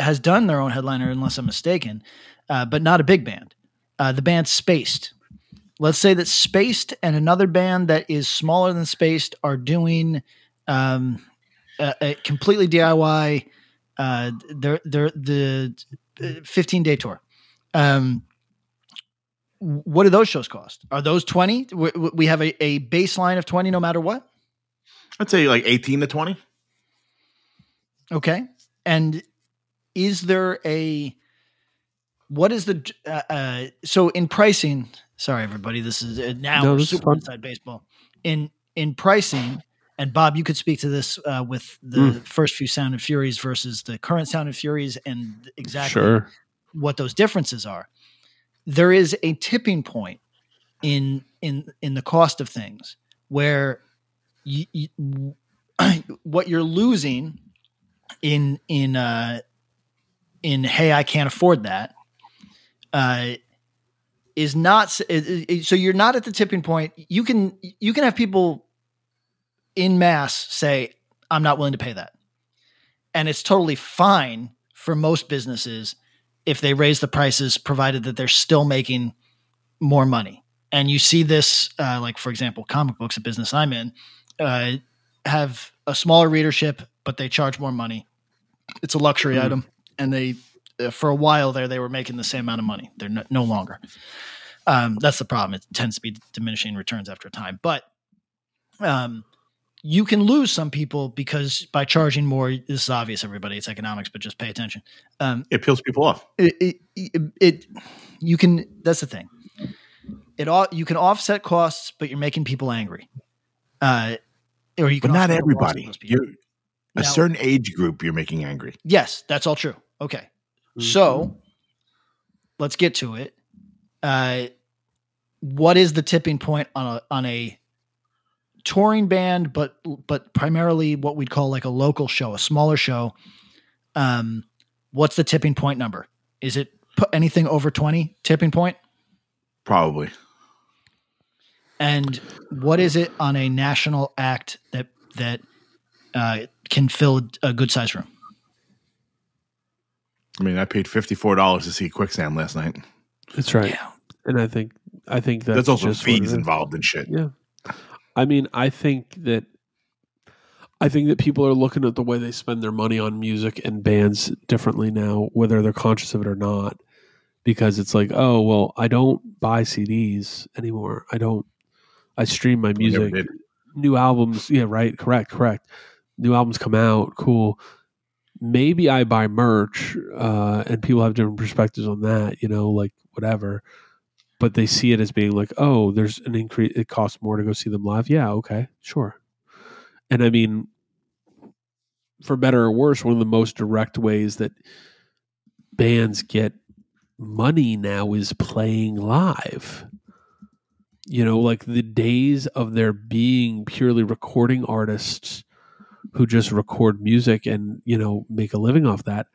has done their own headliner, unless I'm mistaken, uh, but not a big band. Uh, the band Spaced. Let's say that Spaced and another band that is smaller than Spaced are doing um, a, a completely DIY. Uh, they're they're the 15 day tour. Um, what do those shows cost? Are those 20? We, we have a, a baseline of 20 no matter what. I'd say like eighteen to twenty. Okay. And is there a what is the uh, uh, so in pricing? Sorry, everybody. This is uh, now No, this super fun. inside baseball. In in pricing, and Bob, you could speak to this uh, with the Mm. first few Sound and Furies versus the current Sound and Furies, and exactly Sure. what those differences are. There is a tipping point in in in the cost of things where you, you, what you're losing in in uh, in hey I can't afford that uh, is not s- it- it- so you're not at the tipping point. You can you can have people in mass say I'm not willing to pay that, and it's totally fine for most businesses if they raise the prices, provided that they're still making more money. And you see this, uh, like for example, comic books, a business I'm in, uh, have a smaller readership, but they charge more money. It's a luxury Mhm. item, and they uh, for a while there they were making the same amount of money. They're no, no longer. Um, that's the problem. It tends to be diminishing returns after a time, but um, you can lose some people because by charging more, this is obvious, everybody. It's economics, but just pay attention. Um, It peels people off. it, it, it, it you can that's the thing it all you can offset costs but you're making people angry uh or you But can not loss of everybody. You're a Now- certain age group you're making angry. yes that's all true okay Mm-hmm. so let's get to it uh what is the tipping point on a on a touring band but but primarily what we'd call like a local show a smaller show um what's the tipping point number is it anything over 20 tipping point Probably. And what is it on a national act that that uh, can fill a good size room? I mean, I paid fifty four dollars to see Quicksand last night. That's right. Yeah. And I think I think that's, There's also just fees involved and shit. Yeah. I mean, I think that I think that people are looking at the way they spend their money on music and bands differently now, whether they're conscious of it or not. Because it's like, oh well, I don't buy CDs anymore. I don't. I stream my music. New albums, yeah, right, correct, correct. New albums come out, cool. Maybe I buy merch, uh, and people have different perspectives on that. You know, like whatever but they see it as being like, oh, there's an increase. It costs more to go see them live. Yeah, okay, sure. And I mean, for better or worse, one of the most direct ways that bands get money now is playing live. You know, like the days of there being purely recording artists who just record music and, you know, make a living off that.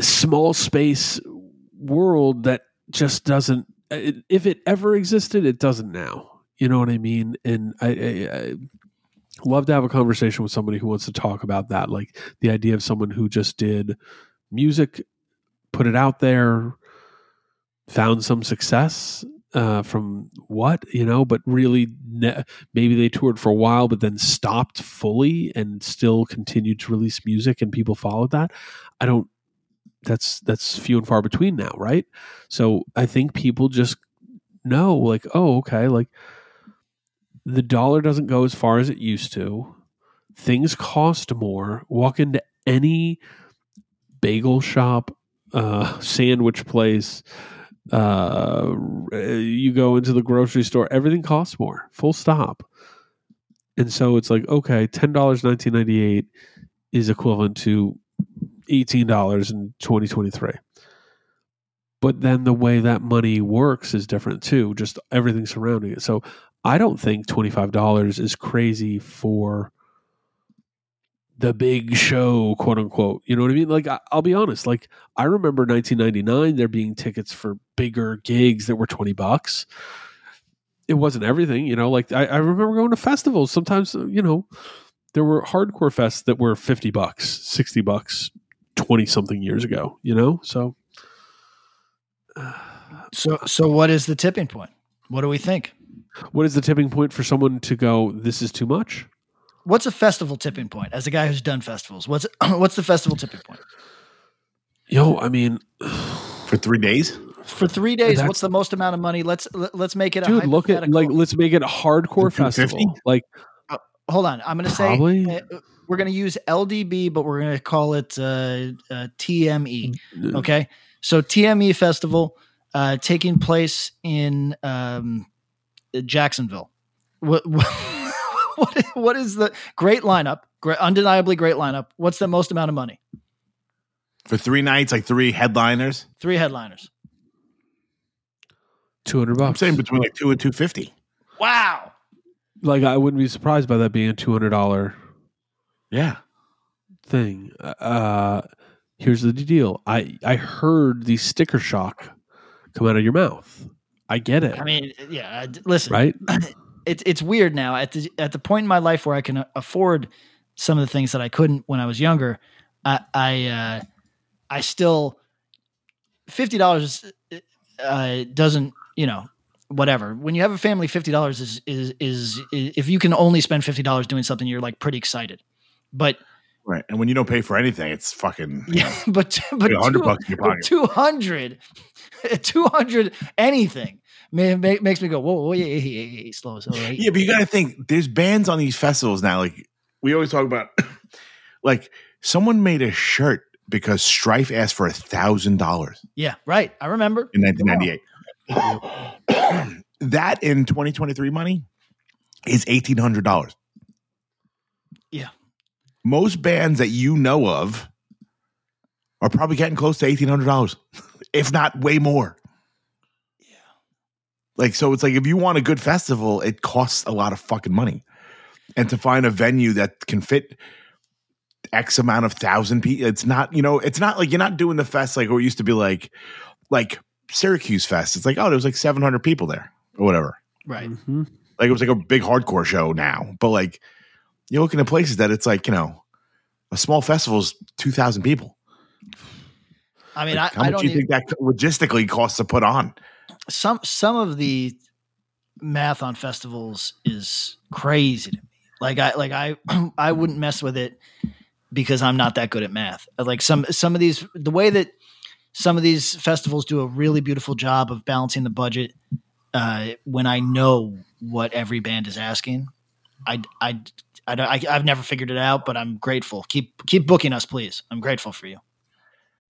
Small space world that just doesn't uh, it, if it ever existed it doesn't now you know what i mean and I, I, I love to have a conversation with somebody who wants to talk about that like the idea of someone who just did music put it out there found some success uh, from what you know but really ne- maybe they toured for a while but then stopped fully and still continued to release music and people followed that i don't that's that's few and far between now, right? So I think people just know, like, oh, okay, like the dollar doesn't go as far as it used to. Things cost more. Walk into any bagel shop, uh, sandwich place, uh, you go into the grocery store, everything costs more. Full stop. And so it's like, okay, ten dollars nineteen ninety eight is equivalent to eighteen dollars in twenty twenty three. But then the way that money works is different too. Just everything surrounding it. So I don't think twenty five dollars is crazy for the big show, quote unquote. You know what I mean? Like I, I'll be honest. Like I remember 1999, there being tickets for bigger gigs that were twenty bucks. It wasn't everything, you know. Like I, I remember going to festivals. Sometimes, uh, you know, there were hardcore fests that were 50 bucks 60 bucks 20 something years ago you know so So, so what is the tipping point? What do we think? what is the tipping point for someone to go this is too much What's a festival tipping point? As a guy who's done festivals, what's what's the festival tipping point yo i mean for three days. for three days? What's the most amount of money? Let's let- let's make it a dude look at like let's make it a hardcore festival like Hold on, I'm going to say uh, we're going to use LDB, but we're going to call it uh, uh, TME. Okay, so TME festival uh, taking place in um, Jacksonville. What, what what is the great lineup? Great, undeniably great lineup. What's the most amount of money? For three nights, like three headliners. Three headliners. 200 bucks I'm saying between like two and two fifty. Wow. like i wouldn't be surprised by that being a $200 Yeah. thing uh here's the deal i i heard the sticker shock come out of your mouth i get it I mean, yeah. uh, d- Listen, right it's it's weird now at the at the point in my life where I can afford some of the things that I couldn't when I was younger. I I uh, I still fifty dollars uh, doesn't you know whatever. When you have a family, fifty dollars is, is is if you can only spend fifty dollars doing something, you're like pretty excited. But Right. And when you don't pay for anything, it's fucking yeah, but but a bucks in your pocket. 200 200 anything ma- ma- makes me go whoa, whoa yeah, yeah, yeah, yeah, slow slow right? Yeah, but you got to think there's bands on these festivals now. Like we always talk about, like someone made a shirt because Strife asked for a thousand dollars yeah right i remember in 1998. that in 2023 money is eighteen hundred dollars. Yeah. most bands that you know of are probably getting close to eighteen hundred dollars, if not way more. Yeah. Like so, it's like if you want a good festival, it costs a lot of fucking money, and to find a venue that can fit X amount of thousand people, it's not you know, it's not like you're not doing the fest like or it used to be like like Syracuse Fest. It's like oh, there was like seven hundred people there or whatever. right Mhm. Like it was like a big hardcore show now, but like you're looking at places that it's like you know a small festival is two thousand people. I mean, Like, I, I how much don't do you even, think that logistically costs to put on? Some some of the math on festivals is crazy to me. Like I like I I wouldn't mess with it because I'm not that good at math. Like some some of these the way that some of these festivals do a really beautiful job of balancing the budget uh, when I know what every band is asking. I I I, I I've never figured it out, but I'm grateful. Keep keep booking us, please. I'm grateful for you.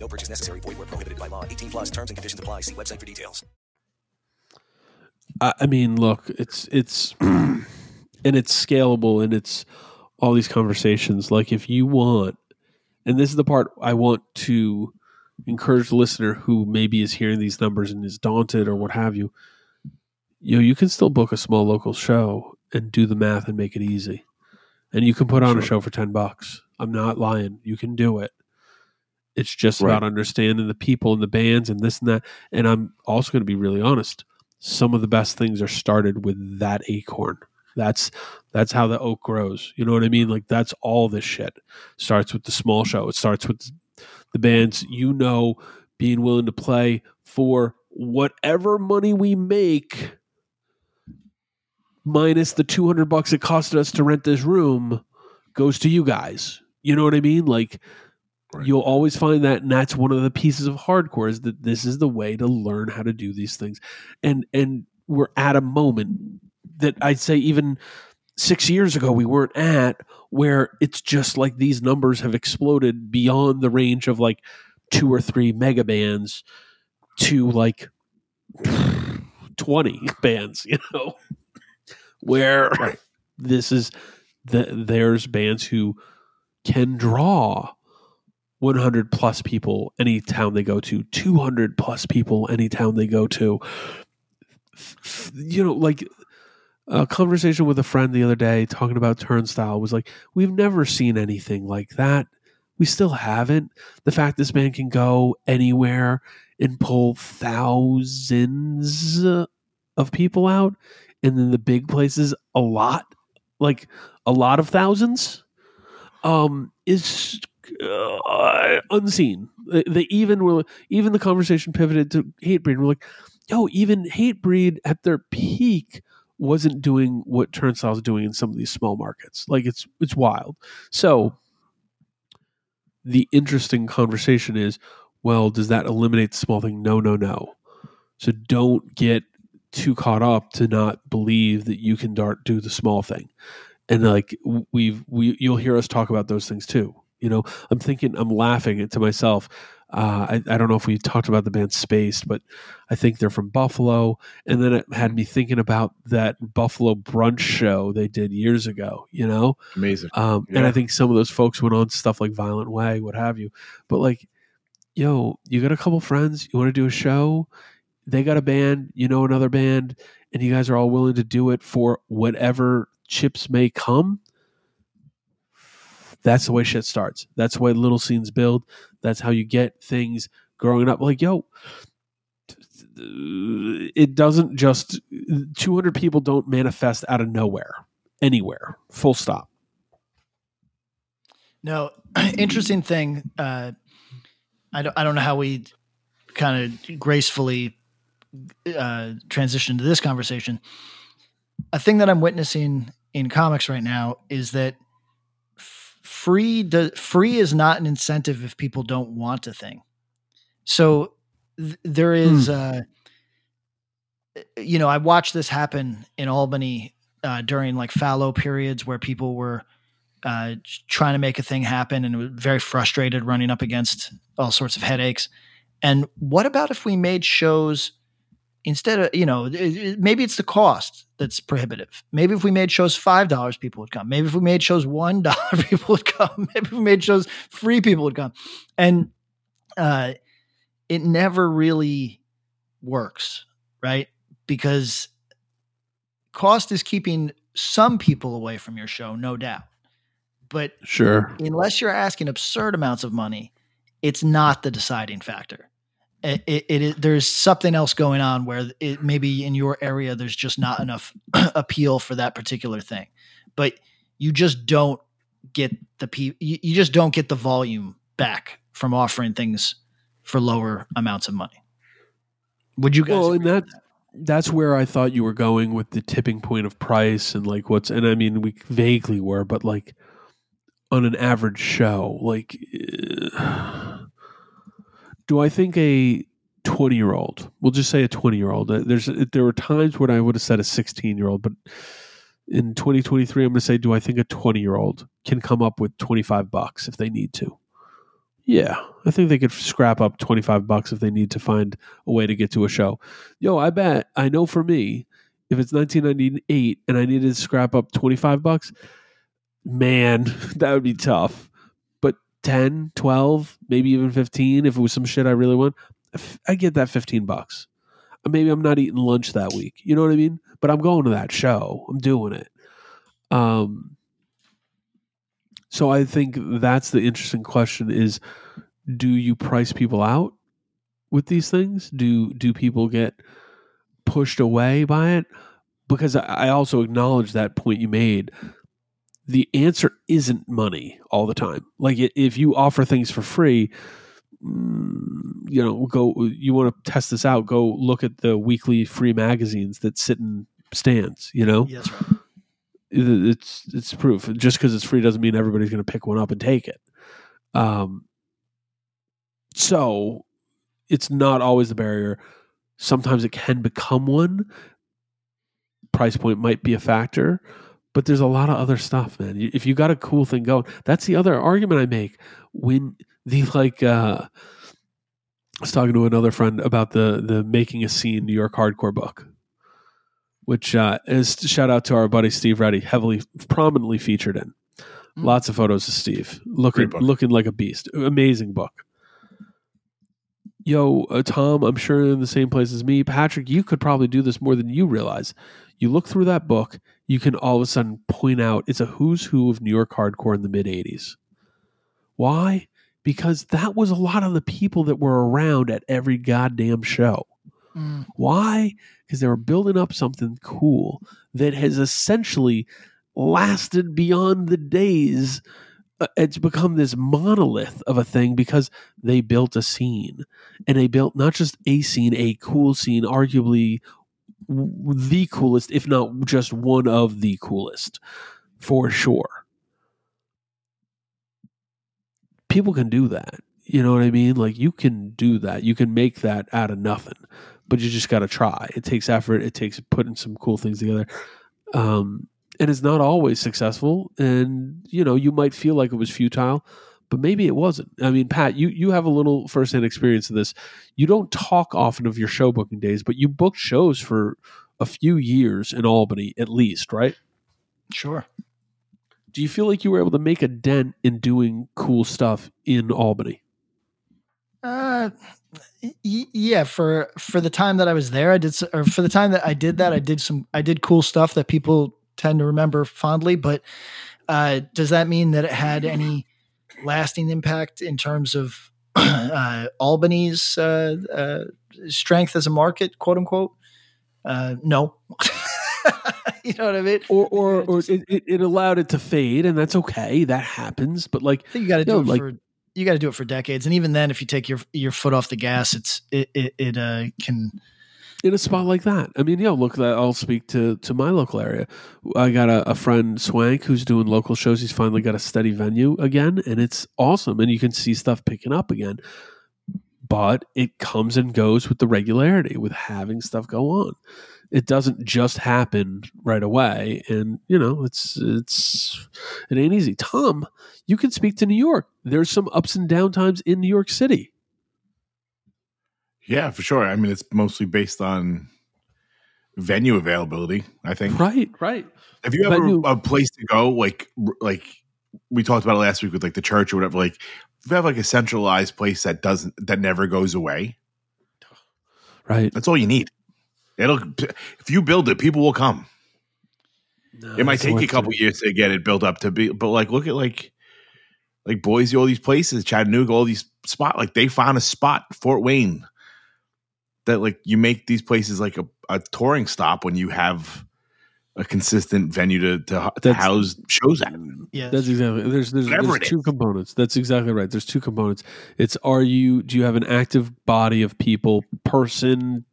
No purchase necessary. Void where prohibited by law. 18 plus terms and conditions apply. See website for details. I, I mean, look, it's it's and it's scalable and it's all these conversations. Like if you want, and this is the part I want to encourage the listener who maybe is hearing these numbers and is daunted or what have you. You know, you can still book a small local show and do the math and make it easy, and you can put on a show for ten bucks. I'm not lying. You can do it. It's just Right. about understanding the people and the bands and this and that. And I'm also going to be really honest some of the best things are started with that acorn. That's that's how the oak grows. You know what I mean? Like that's all this shit starts with the small show. It starts with the bands you know being willing to play for whatever money we make minus the 200 bucks it costed us to rent this room goes to you guys. You know what I mean? Like Right. you'll always find that and that's one of the pieces of hardcore is that this is the way to learn how to do these things and and we're at a moment that i'd say even six years ago we weren't at where it's just like these numbers have exploded beyond the range of like two or three mega bands to like 20 bands you know where Right. this is the, there's bands who can draw 100 plus people any town they go to 200 plus people any town they go to. You know like a conversation with a friend the other day talking about turnstile was like we've never seen anything like that. We still haven't. The fact this man can go anywhere and pull thousands of people out and then the big places a lot like a lot of thousands um is uh, unseen. They, they even were even the conversation pivoted to hatebreed. And we're like yo even hatebreed at their peak wasn't doing what turnstile's doing in some of these small markets. Like it's it's wild. So the interesting conversation is well does that eliminate the small thing? No no no. So don't get too caught up to not believe that you can dart do the small thing. And like we've we you'll hear us talk about those things too you know i'm thinking i'm laughing to myself uh, I, I don't know if we talked about the band Spaced, but I think they're from Buffalo. And then it had me thinking about that Buffalo brunch show they did years ago, you know? Amazing. Um, And I think some of those folks went on stuff like Violent Way, what have you. But like, yo, you got a couple friends, you want to do a show, they got a band, you know another band, and you guys are all willing to do it for whatever chips may come. That's the way shit starts. That's the way little scenes build. That's how you get things growing up. Like, yo, it doesn't just 200 people don't manifest out of nowhere anywhere full stop No, interesting thing. Uh, I don't. I don't know how we kind of gracefully uh, transition to this conversation. A thing that I'm witnessing in comics right now is that free do, free is not an incentive if people don't want a thing. So th- there is, uh, you know, I watched this happen in Albany uh, during like fallow periods where people were uh, trying to make a thing happen and was very frustrated running up against all sorts of headaches. And what about if we made shows instead of, you know, maybe it's the cost that's prohibitive. Maybe if we made shows $5, people would come. Maybe if we made shows $1, people would come. Maybe if we made shows free, people would come. And uh, it never really works. right? Because cost is keeping some people away from your show, no doubt. But Sure. unless you're asking absurd amounts of money, it's not the deciding factor. It, it, it there's something else going on where it maybe in your area there's just not enough appeal for that particular thing, but you just don't get the pe- you, you just don't get the volume back from offering things for lower amounts of money. Would you guys? Well, and agree that that's where I thought you were going with the tipping point of price and like what's and I mean we vaguely were, but like on an average show, like uh, do I think a 20 year old, we'll just say a 20 year old, uh, there's uh, there were times when I would have said a 16 year old, but in 2023 I'm going to say do I think a 20 year old can come up with 25 bucks if they need to? Yeah, I think they could scrap up 25 bucks if they need to find a way to get to a show. Yo, I bet, I know for me, if it's 1998 and I needed to scrap up 25 bucks, man, that would be tough. But 10, 12, maybe even 15, if it was some shit I really want, I get that 15 bucks. Uh, Maybe I'm not eating lunch that week. You know what I mean? But I'm going to that show. I'm doing it. Um, so I think that's the interesting question is do you price people out with these things? Do do people get pushed away by it? Because I also acknowledge that point you made. The answer isn't money all the time. Like if you offer things for free, mm, you know, go. You want to test this out? Go look at the weekly free magazines that sit in stands. You know, that's right. it's it's proof. Just because it's free doesn't mean everybody's going to pick one up and take it. Um, so it's not always the barrier. Sometimes it can become one. Price point might be a factor, but there's a lot of other stuff, man. If you got a cool thing going, that's the other argument I make when the like. uh I was talking to another friend about the the making a scene New York hardcore book which uh, is shout out to our buddy Steve Reddy, heavily prominently featured in. Mm. Lots of photos of Steve looking looking like a beast. Amazing book. Yo, uh, Tom, I'm sure in the same place as me. Patrick, you could probably do this more than you realize. You look through that book, you can all of a sudden point out it's a who's who of New York hardcore in the mid 80s. Why? Because that was a lot of the people that were around at every goddamn show. Mm. Why? Because they were building up something cool that has essentially lasted beyond the days. Uh, It's become this monolith of a thing because they built a scene and they built not just a scene, a cool scene, arguably the coolest, if not just one of the coolest, for sure. People can do that. You know what I mean? Like you can do that. You can make that out of nothing, but you just got to try. It takes effort. It takes putting some cool things together. Um, and it's not always successful. And you know, you might feel like it was futile, but maybe it wasn't. I mean, Pat, you you have a little firsthand experience of this. You don't talk often of your show booking days, but you booked shows for a few years in Albany, at least, right? Sure. Do you feel like you were able to make a dent in doing cool stuff in Albany? Uh, yeah. For for the time that I was there, I did, or for the time that I did that, I did some, I did cool stuff that people tend to remember fondly. But uh, does that mean that it had any lasting impact in terms of uh, Albany's uh, uh, strength as a market, quote unquote? Uh, no. you know what I mean? Or or, or it, it, it allowed it to fade, and that's okay. That happens. But like, you got to do it like- for you got to do it for decades, and even then, if you take your your foot off the gas, it's it it, it uh, can in a spot like that. I mean, yeah, look, I'll speak to to my local area. I got a, a friend Swank who's doing local shows. He's finally got a steady venue again, and it's awesome. And you can see stuff picking up again. But it comes and goes with the regularity, with having stuff go on. It doesn't just happen right away, and you know it's it's it ain't easy. Tom, you can speak to New York. There's some ups and down times in New York City. Yeah, for sure. I mean, it's mostly based on venue availability. I think. Right, right. If you have Venue- a, a place to go, like like we talked about it last week with like the church or whatever, like if you have like a centralized place that doesn't that never goes away, Right. that's all you need. It'll if you build it, people will come. it might take you a electric. couple years to get it built up to be, but like look at like like Boise, all these places, Chattanooga, all these spot like they found a spot, Fort Wayne, that like you make these places like a, a touring stop when you have a consistent venue to to, to house shows at. Yeah. That's exactly. There's there's, there's it two components. That's exactly right. There's two components. It's are you do you have an active body of people, person,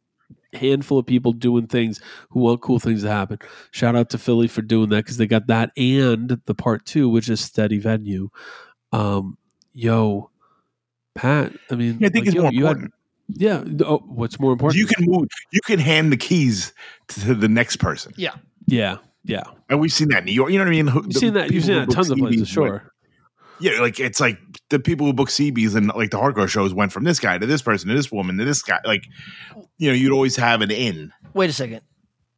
handful of people doing things who want cool things to happen. Shout out to Philly for doing that because they got that and the part two, which is steady venue. Um, yo, Pat. I mean, Yeah, I think it's yo, more you had- important. Yeah. Oh, what's more important? You can move. You can hand the keys to the next person, yeah. yeah, yeah. and we've seen that in New York. You know what I mean? You've seen that. You've seen that at tons of places. Sure. Yeah, like it's like the people who book CBs and like the hardcore shows went from this guy to this person to this woman to this guy. Like, you know, you'd always have an in. Wait a second.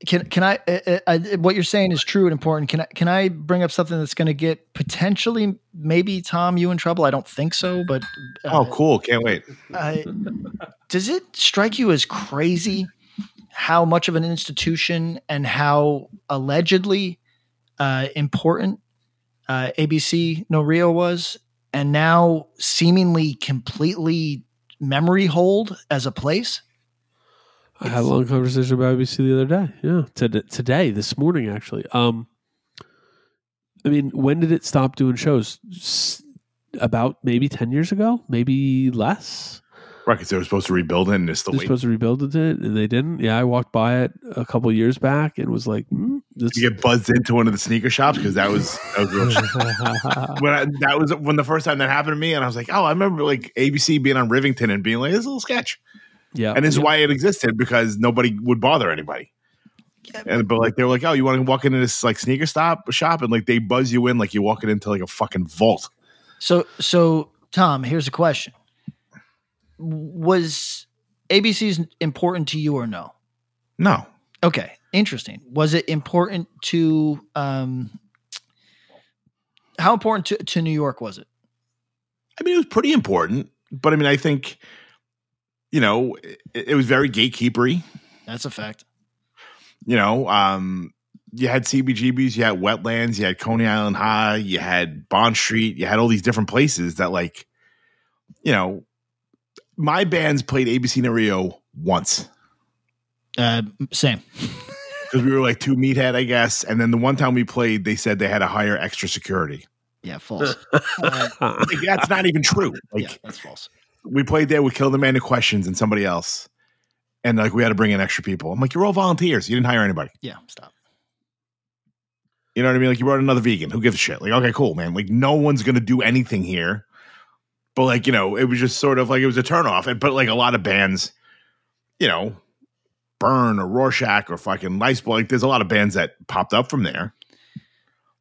Can can I, uh, uh, I? What you're saying is true and important. Can I can I bring up something that's going to get potentially maybe Tom you in trouble? I don't think so, but uh, Oh, cool! Can't wait. I- does it strike you as crazy how much of an institution and how allegedly uh, important uh, ABC No Rio was, and now seemingly completely memory hold as a place? I had a long conversation about ABC the other day. Yeah, today, today, this morning, actually. Um, I mean, when did it stop doing shows? S- about maybe ten years ago, maybe less. Right, because they were supposed to rebuild it, and it's the They're wait. supposed to rebuild it, and they didn't. Yeah, I walked by it a couple years back and was like, hmm, "This." You get buzzed into one of the sneaker shops because that was that was real when I, that was when the first time that happened to me, and I was like, oh, I remember like ABC being on Rivington and being like, this is a little sketch, yeah, and this is yeah. why it existed because nobody would bother anybody. And but like they were like, oh, you want to walk into this like sneaker stop shop, and like they buzz you in like you're walking into like a fucking vault. So, so Tom, here's a question: Was ABC's important to you or no? No, Okay, interesting. Was it important to um how important to, to New York was it? I mean it was pretty important, but I mean I think you know it, it was very gatekeepery. That's a fact. you know, um, you had CBGBs, you had wetlands, you had Coney Island High, you had Bond Street, you had all these different places that, like, you know, my bands played ABC No Rio once Uh, same. because we were like two meathead, I guess. And then the one time we played, they said they had to hire extra security. Yeah, false. Uh, Like, that's not even true. Like, yeah, that's false. We played there We killed the Man Who Questions and somebody else. And like, we had to bring in extra people. I'm like, you're all volunteers. You didn't hire anybody. Yeah, stop. You know what I mean? Like you brought another vegan. Who gives a shit? Like, okay, cool, man. Like no one's gonna do anything here. But like, you know, it was just sort of like it was a turnoff. And but like a lot of bands, you know, Burn or Rorschach or fucking Lifeball, like there's a lot of bands that popped up from there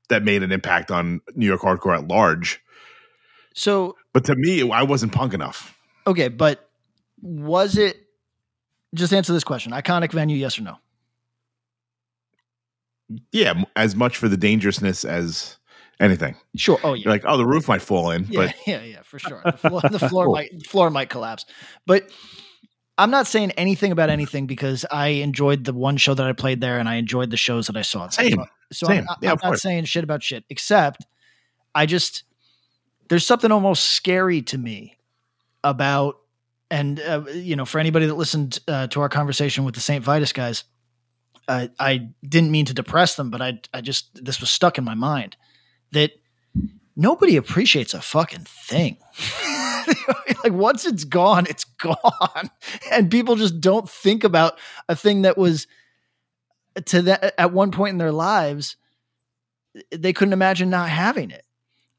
that made an impact on New York hardcore at large. So But to me, I wasn't punk enough. okay, but was it just answer this question. Iconic venue, yes or no? Yeah, as much for the dangerousness as anything. Sure. Oh yeah. You're like, oh, the roof might fall in, Yeah, but yeah, yeah, for sure. The floor, the floor Cool. might floor might collapse, but I'm not saying anything about anything because I enjoyed the one show that I played there, and I enjoyed the shows that I saw. Same. So, so Same. I'm, Yeah, I'm not saying shit about shit, except I just there's something almost scary to me about, and uh, you know, for anybody that listened uh, to our conversation with the Saint Vitus guys, uh, I didn't mean to depress them, but I I just this was stuck in my mind that nobody appreciates a fucking thing. like once it's gone, it's gone. And people just don't think about a thing that was to that at one point in their lives, they couldn't imagine not having it.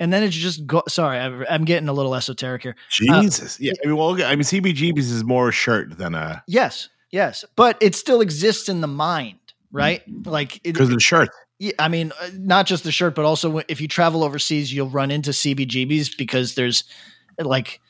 And then it's just go sorry, I'm, I'm getting a little esoteric here. Jesus. yeah. I mean, well, I mean, CBGBs is more a shirt than a Yes, yes, but it still exists in the mind, right? Like because the shirt. Yeah, I mean, uh, not just the shirt, but also if you travel overseas, you'll run into CBGBs because there's like,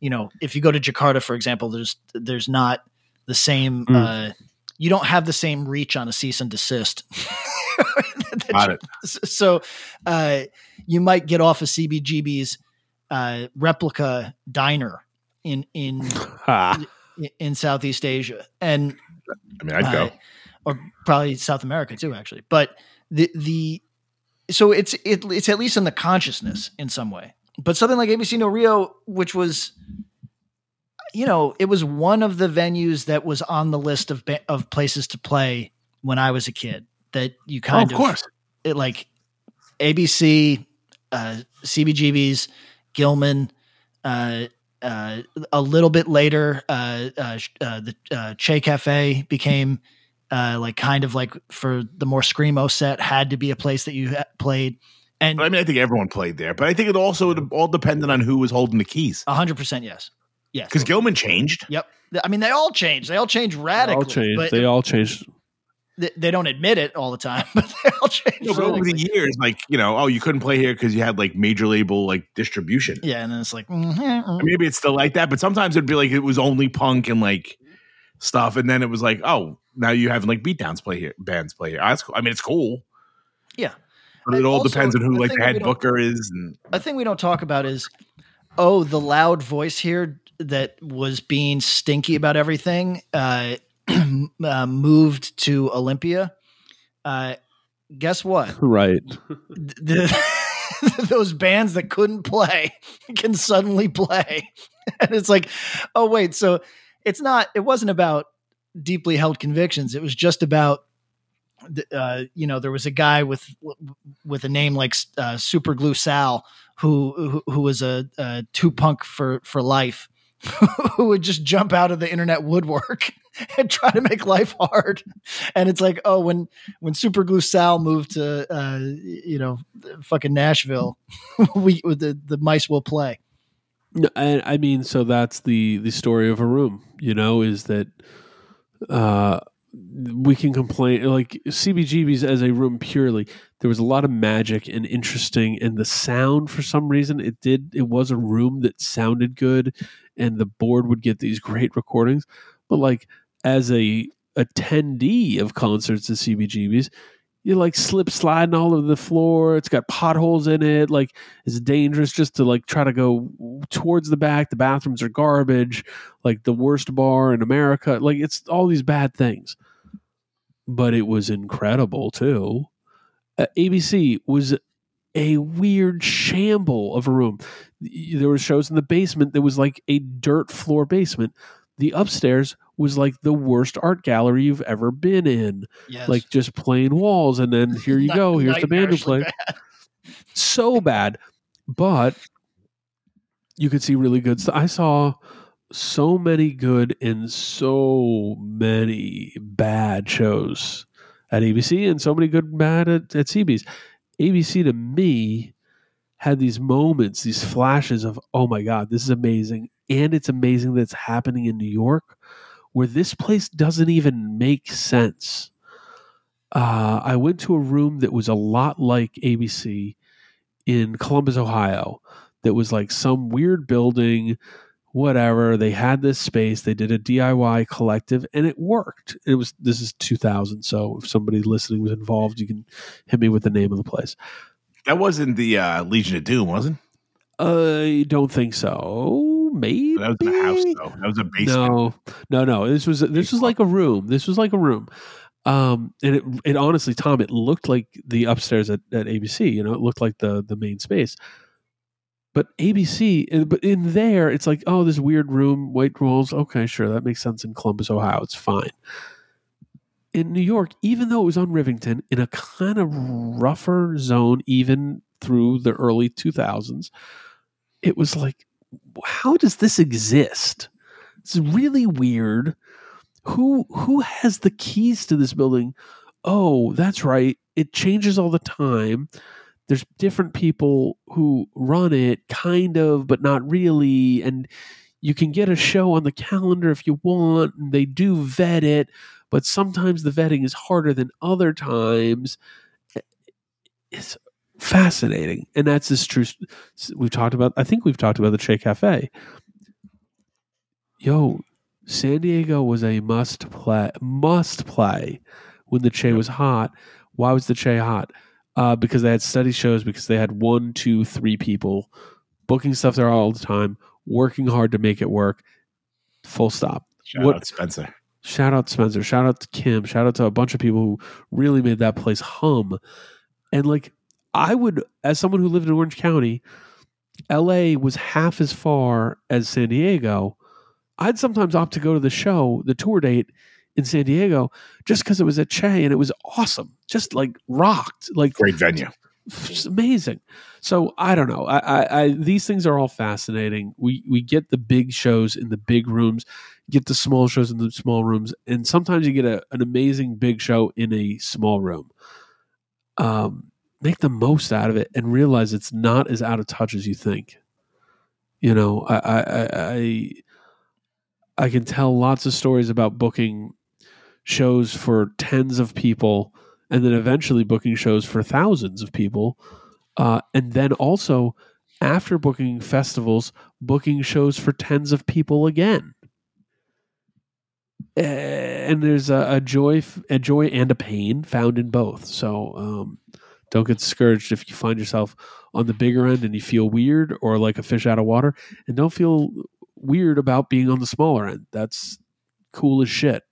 you know, if you go to Jakarta, for example, there's there's not the same. Mm. Uh, you don't have the same reach on a cease and desist. Got it. So, uh, you might get off a CBGB's uh, replica diner in in Ah. in Southeast Asia, and I mean, I'd go. uh, or probably South America too, actually. But the the so it's it, it's at least in the consciousness in some way. But something like ABC No Rio, which was, you know, it was one of the venues that was on the list of of places to play when I was a kid. That you Oh, kind of course. It like ABC, uh, CBGB's, Gilman, uh, uh, a little bit later, uh, uh, uh, the uh, Che Cafe became uh, like kind of like for the more screamo set had to be a place that you played, and But I mean, I think everyone played there. But I think it also all depended on who was holding the keys. hundred percent yes, yes. Because Gilman changed. Yep. I mean, they all changed. They all changed They radically. all changed. But They all changed. They, they don't admit it all the time, but they all changed. No, but over the years, like you know, oh, you couldn't play here because you had like major label like distribution. yeah, and then it's like, mm, eh, mm. Maybe it's still like that, but sometimes it'd be like it was only punk and like stuff, and then it was like, oh, now you have like beatdowns play here, bands play here. Oh, that's cool. I mean, it's cool, yeah. but it all also, depends on who the like the head booker is. And a thing we don't talk about is oh the loud voice here that was being stinky about everything uh, uh moved to olympia. Uh guess what? Right. the, those bands that couldn't play can suddenly play. And it's like oh wait so it's not it wasn't about deeply held convictions. It was just about uh, you know there was a guy with with a name like uh, super glue sal who who, who was a, a two punk for for life who would just jump out of the internet woodwork and try to make life hard and it's like oh when when super glue sal moved to uh you know fucking nashville we the the mice will play No, and I mean, so that's the the story of a room. You know, is that uh, we can complain like CBGB's as a room purely. There was a lot of magic and interesting, and the sound for some reason it did. It was a room that sounded good, and the board would get these great recordings. But like as a attendee of concerts at CBGB's, you like slip sliding all over the floor. It's got potholes in it. Like it's dangerous just to like try to go towards the back. The bathrooms are garbage. Like the worst bar in America. Like it's all these bad things. But it was incredible too. Uh, ABC was a weird shamble of a room. There were shows in the basement that was like a dirt floor basement. The upstairs was like the worst art gallery you've ever been in. Yes. Like just plain walls and then here you go here's the band who played so bad but you could see really good stuff i saw so many good and so many bad shows at abc and so many good and bad at, at cbs abc to me had these moments these flashes of oh my god this is amazing and it's amazing that it's happening in new york where this place doesn't even make sense uh, I went to a room that was a lot like ABC in Columbus, Ohio, that was like some weird building, whatever. They had this space, they did a DIY collective, and it worked. It was this is 2000, so if somebody listening was involved, you can hit me with the name of the place. that wasn't the uh, Legion of Doom, wasn't? I don't think so. Maybe That was in a house though. That was a basement. No, no, no. This was this was like a room. This was like a room. Um, and it it honestly, Tom, it looked like the upstairs at, at ABC. You know, it looked like the the main space. But ABC, but in there, it's like, oh, this weird room, white walls. Okay, sure, that makes sense in Columbus, Ohio. It's fine. In New York, even though it was on Rivington, in a kind of rougher zone, even through the early two thousands, it was like, how does this exist? It's really weird. Who who has the keys to this building? Oh, that's right. It changes all the time. There's different people who run it, kind of, but not really. And you can get a show on the calendar if you want. And they do vet it, but sometimes the vetting is harder than other times. It's fascinating, and that's this true. We've talked about. I think we've talked about the Che Cafe. Yo, San Diego was a must play. Must play when the Che was hot. Why was the Che hot? Uh, because they had study shows. Because they had one, two, three people booking stuff there all the time, working hard to make it work. Full stop. Shout What- out Spencer. Shout out Spencer. Shout out to Kim. Shout out to a bunch of people who really made that place hum. And like, I would, as someone who lived in Orange County, LA was half as far as San Diego. I'd sometimes opt to go to the show, the tour date in San Diego, just because it was at Che and it was awesome. Just like rocked. Like Great venue. it's amazing. So I don't know. I, I, I these things are all fascinating. We we get the big shows in the big rooms, get the small shows in the small rooms, and sometimes you get a, an amazing big show in a small room. Um, make the most out of it and realize it's not as out of touch as you think. You know, I I I, I, can tell lots of stories about booking shows for tens of people and then eventually booking shows for thousands of people. Uh, and then also, after booking festivals, booking shows for tens of people again. And there's a, a joy, a joy and a pain found in both. So um, don't get discouraged if you find yourself on the bigger end and you feel weird or like a fish out of water, and don't feel weird about being on the smaller end. That's cool as shit.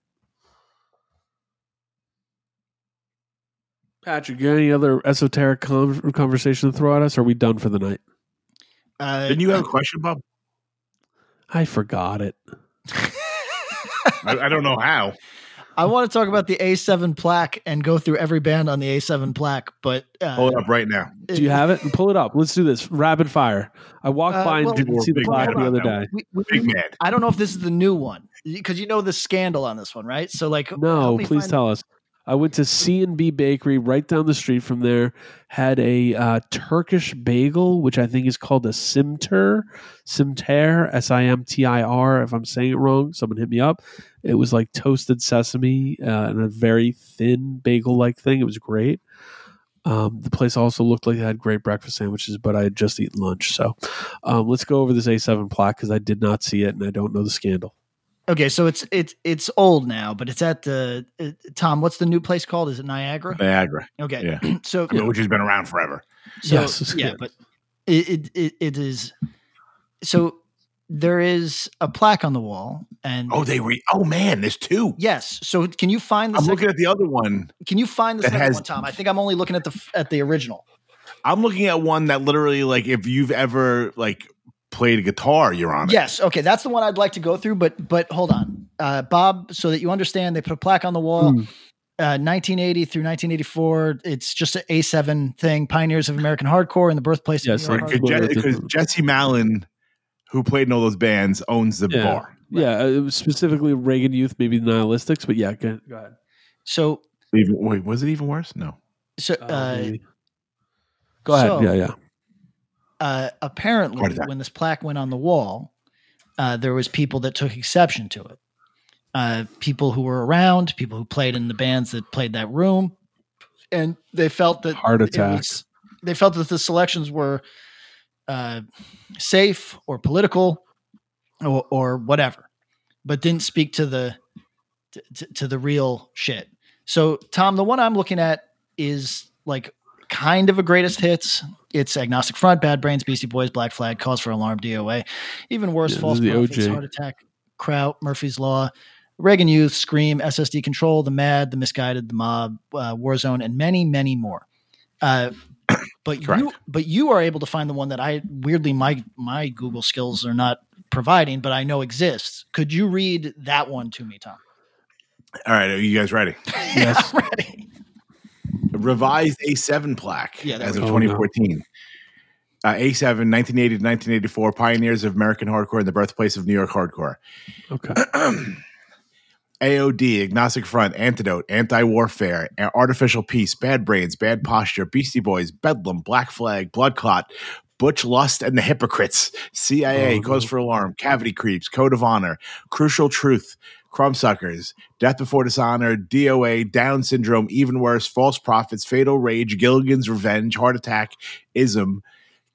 Patrick, any other esoteric con- conversation to throw at us? Or are we done for the night? Uh, Didn't you have a question, Bob? I forgot it. I, I don't know how. I want to talk about the A7 plaque and go through every band on the A7 plaque, but uh, Hold it up right now. Do you have it? Pull it up. Let's do this. Rapid fire. I walked Uh, by and well, didn't see the plaque the other day. we, we, Big man. I don't know if this is the new one because you know the scandal on this one, right? So like, No, please find- tell us. I went to C and B Bakery right down the street from there. Had a uh, Turkish bagel, which I think is called a simter, simter, S I M T I R. If I'm saying it wrong, someone hit me up. It was like toasted sesame uh, and a very thin bagel-like thing. It was great. Um, the place also looked like it had great breakfast sandwiches, but I had just eaten lunch. So um, let's go over this A7 plaque because I did not see it and I don't know the scandal. Okay, so it's it's it's old now, but it's at the uh, Tom. What's the new place called? Is it Niagara? Niagara, Okay, Yeah. so which has been around forever. So, Yes. yeah, but it, it it it is. So there is a plaque on the wall, and Oh, they re. Oh man, there's two. yes. So can you find the I'm second, looking at the other one. Can you find the that second has- one, Tom? I think I'm only looking at the at the original. I'm looking at one that literally, like, if you've ever like played a guitar, you're on it. Yes. Okay, that's the one I'd like to go through. But but hold on, uh, Bob, so that you understand, they put a plaque on the wall. Hmm. Uh, 1980 through 1984. It's just an A7 thing. Pioneers of American hardcore and the birthplace Yes, of New York hardcore. Because Jesse Malin, who played in all those bands, owns the Yeah. bar. Yeah, uh, it was specifically Reagan Youth, maybe the Nihilistics, but yeah, go, go ahead. So Even, wait, was it even worse? No. so Uh, uh, go ahead. so- yeah, yeah. Uh, apparently when this plaque went on the wall, uh, there was people that took exception to it. Uh, people who were around, people who played in the bands that played that room, and they felt that Heart attacks. was- they felt that the selections were uh, safe or political or, or whatever, but didn't speak to the to, to, to the real shit. So, Tom, the one I'm looking at is like kind of a greatest hits. It's Agnostic Front, Bad Brains, Beastie Boys, Black Flag, Cause for Alarm, DOA. Even worse, Yeah, False this is the Prophets, Heart Attack, Kraut, Murphy's Law, Reagan Youth, Scream, SSD Control, The Mad, The Misguided, The Mob, uh, Warzone, and many, many more. Uh, but you, but you are able to find the one that I weirdly my my Google skills are not providing, but I know exists. Could you read that one to me, Tom? All right, are you guys ready? Yes. I'm ready. Revised A7 plaque Yeah, as of go. Oh, no. 2014. Uh, A7, 1980 to 1984, pioneers of American hardcore and the birthplace of New York hardcore. Okay. AOD, Agnostic Front, Antidote, Anti Warfare, Artificial Peace, Bad Brains, Bad Posture, Beastie Boys, Bedlam, Black Flag, Blood Clot, Butch Lust and the Hypocrites, CIA, Oh, Cause no. for Alarm, Cavity Creeps, Code of Honor, Crucial Truth, Crumbsuckers, Death Before Dishonor, DOA, Down Syndrome, Even Worse, False Prophets, Fatal Rage, Gilligan's Revenge, Heart Attack, Ism,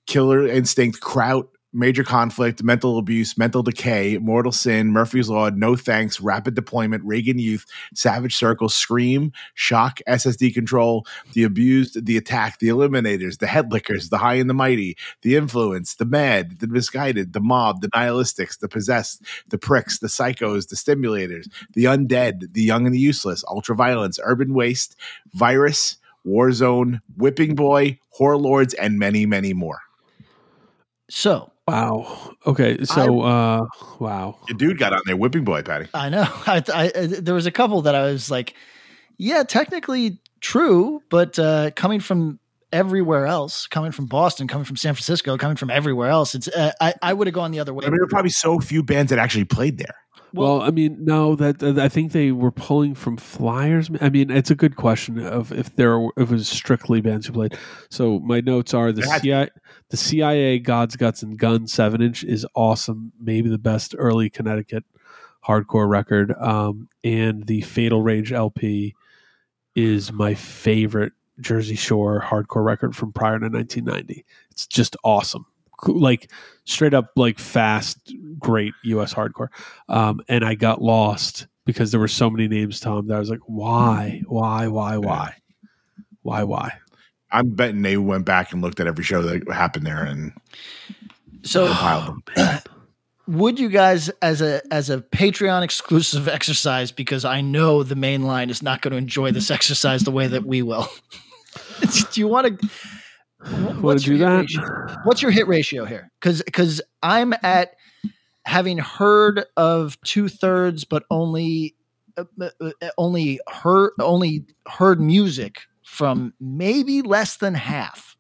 Killer Instinct, Kraut, Major Conflict, Mental Abuse, Mental Decay, Mortal Sin, Murphy's Law, No Thanks, Rapid Deployment, Reagan Youth, Savage Circle, Scream, Shock, SSD Control, The Abused, The Attack, The Eliminators, The Headlickers, The High and the Mighty, The Influence, The Mad, The Misguided, The Mob, The Nihilistics, The Possessed, The Pricks, The Psychos, The Stimulators, The Undead, The Young and the Useless, Ultraviolence, Urban Waste, Virus, Warzone, Whipping Boy, Horror Lords, and many, many more. So Wow. Okay. So, uh, wow. Your dude got on there, Whipping Boy, Patty. I know. I, I, I- there was a couple that I was like, yeah, technically true, but uh, coming from everywhere else, coming from Boston, coming from San Francisco, coming from everywhere else, it's uh, I, I would have gone the other way. I mean, there are probably so few bands that actually played there. Well, I mean, no, that, I think they were pulling from flyers. I mean, it's a good question of if there were- if it was strictly bands who played. So my notes are the CIA, the CIA, God's Guts and Gun seven inch is awesome, maybe the best early Connecticut hardcore record. Um, and the Fatal Rage LP is my favorite Jersey Shore hardcore record from prior to 1990. It's just awesome. Cool- Like straight up, like fast, great US hardcore. Um, and I got lost because there were so many names, Tom, that I was like, why, why, why, why, why, why? I'm betting they went back and looked at every show that happened there and so compiled them. would you guys as a as a patreon exclusive exercise because i know the main line is not going to enjoy this exercise the way that we will do you want to Want to do that? what's your hit ratio here because because i'm at having heard of two-thirds but only uh, uh, uh, only heard only heard music from maybe less than half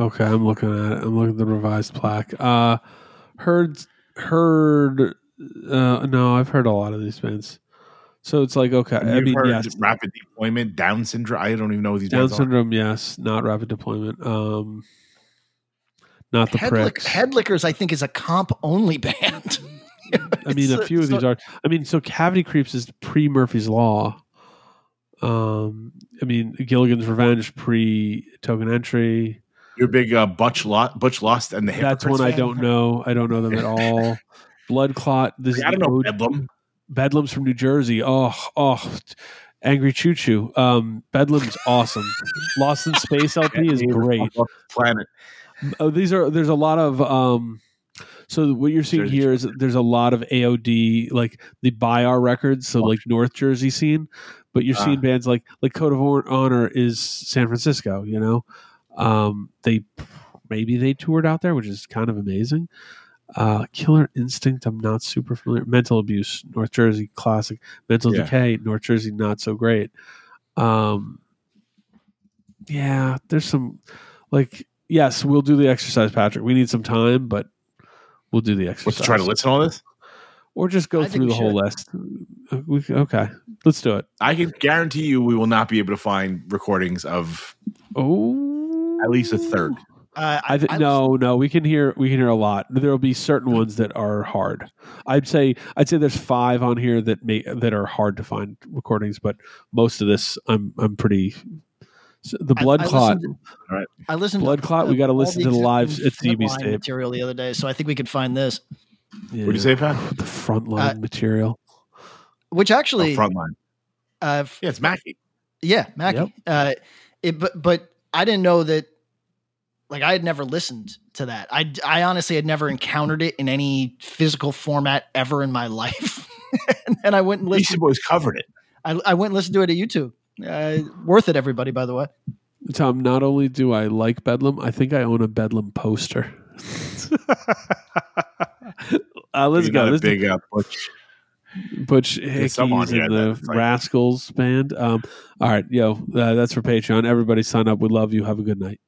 Okay, I'm looking at it. I'm looking at the revised plaque. Uh, heard, heard. Uh, no, I've heard a lot of these bands. So it's like okay. I You've mean, heard yes, rapid deployment, Down syndrome. I don't even know what these Down bands are. syndrome. Yes, not rapid deployment. Um, not the Headlick, pricks. headlickers i think is a comp only band I mean, a It's, few of so- these are. I mean, so Cavity Creeps is pre Murphy's Law. Um, I mean, Gilligan's Revenge pre Token Entry. Your big uh, Butch, Lo- Butch Lust and the That's Hypocrites one I don't know. I don't know them at all. Blood Clot. This is I don't know ode- Bedlam. Bedlam's from New Jersey. Oh, oh, Angry Choo Choo. Um, Bedlam's awesome. Lost in Space LP is great. Planet. Oh, these are there's a lot of um. So what you're seeing Jersey here is there's a lot of AOD like the buy our records, so like North Jersey scene, but you're seeing Ah. bands like like Code of Honor is San Francisco. You know, um, they maybe they toured out there, which is kind of amazing. Uh, Killer Instinct, I'm not super familiar. Mental Abuse, North Jersey, classic. Mental Yeah. Decay, North Jersey, not so great. Um, yeah, there's some like yes, we'll do the exercise, Patrick. We need some time, but we'll do the exercise. Let's try to listen to all this. or just go I through the whole list. Uh, we- okay, let's do it. I can guarantee you we will not be able to find recordings of Oh, at least a third. Uh, I th- no, no, we can hear we can hear a lot. There will be certain ones that are hard. I'd say I'd say there's five on here that may that are hard to find recordings, but most of this I'm I'm pretty. so the blood I clot. listened Right. I listened. Blood to Clot, we gotta listen to the live existing at CB's tape. material the other day, so I think we could find this. yeah, What'd you say, Pat? The frontline Uh, material. Which actually, oh, frontline. uh, Yeah, it's Mackie. yeah, Mackie. Yep. Uh, it, but but I didn't know that. Like I had never listened to that. I I honestly had never encountered it in any physical format ever in my life. and then I went and Beastie listened. Boys covered it. I, I went and listened to it at YouTube. Uh, worth it, everybody. By the way. Tom, not only do I like Bedlam, I think I own a Bedlam poster. uh, let's You go. got a This is big uh, Butch. Butch There's some on Hickeys here and the Rascals band. Um, all right, yo, uh, that's for Patreon. Everybody sign up. We love you. Have a good night.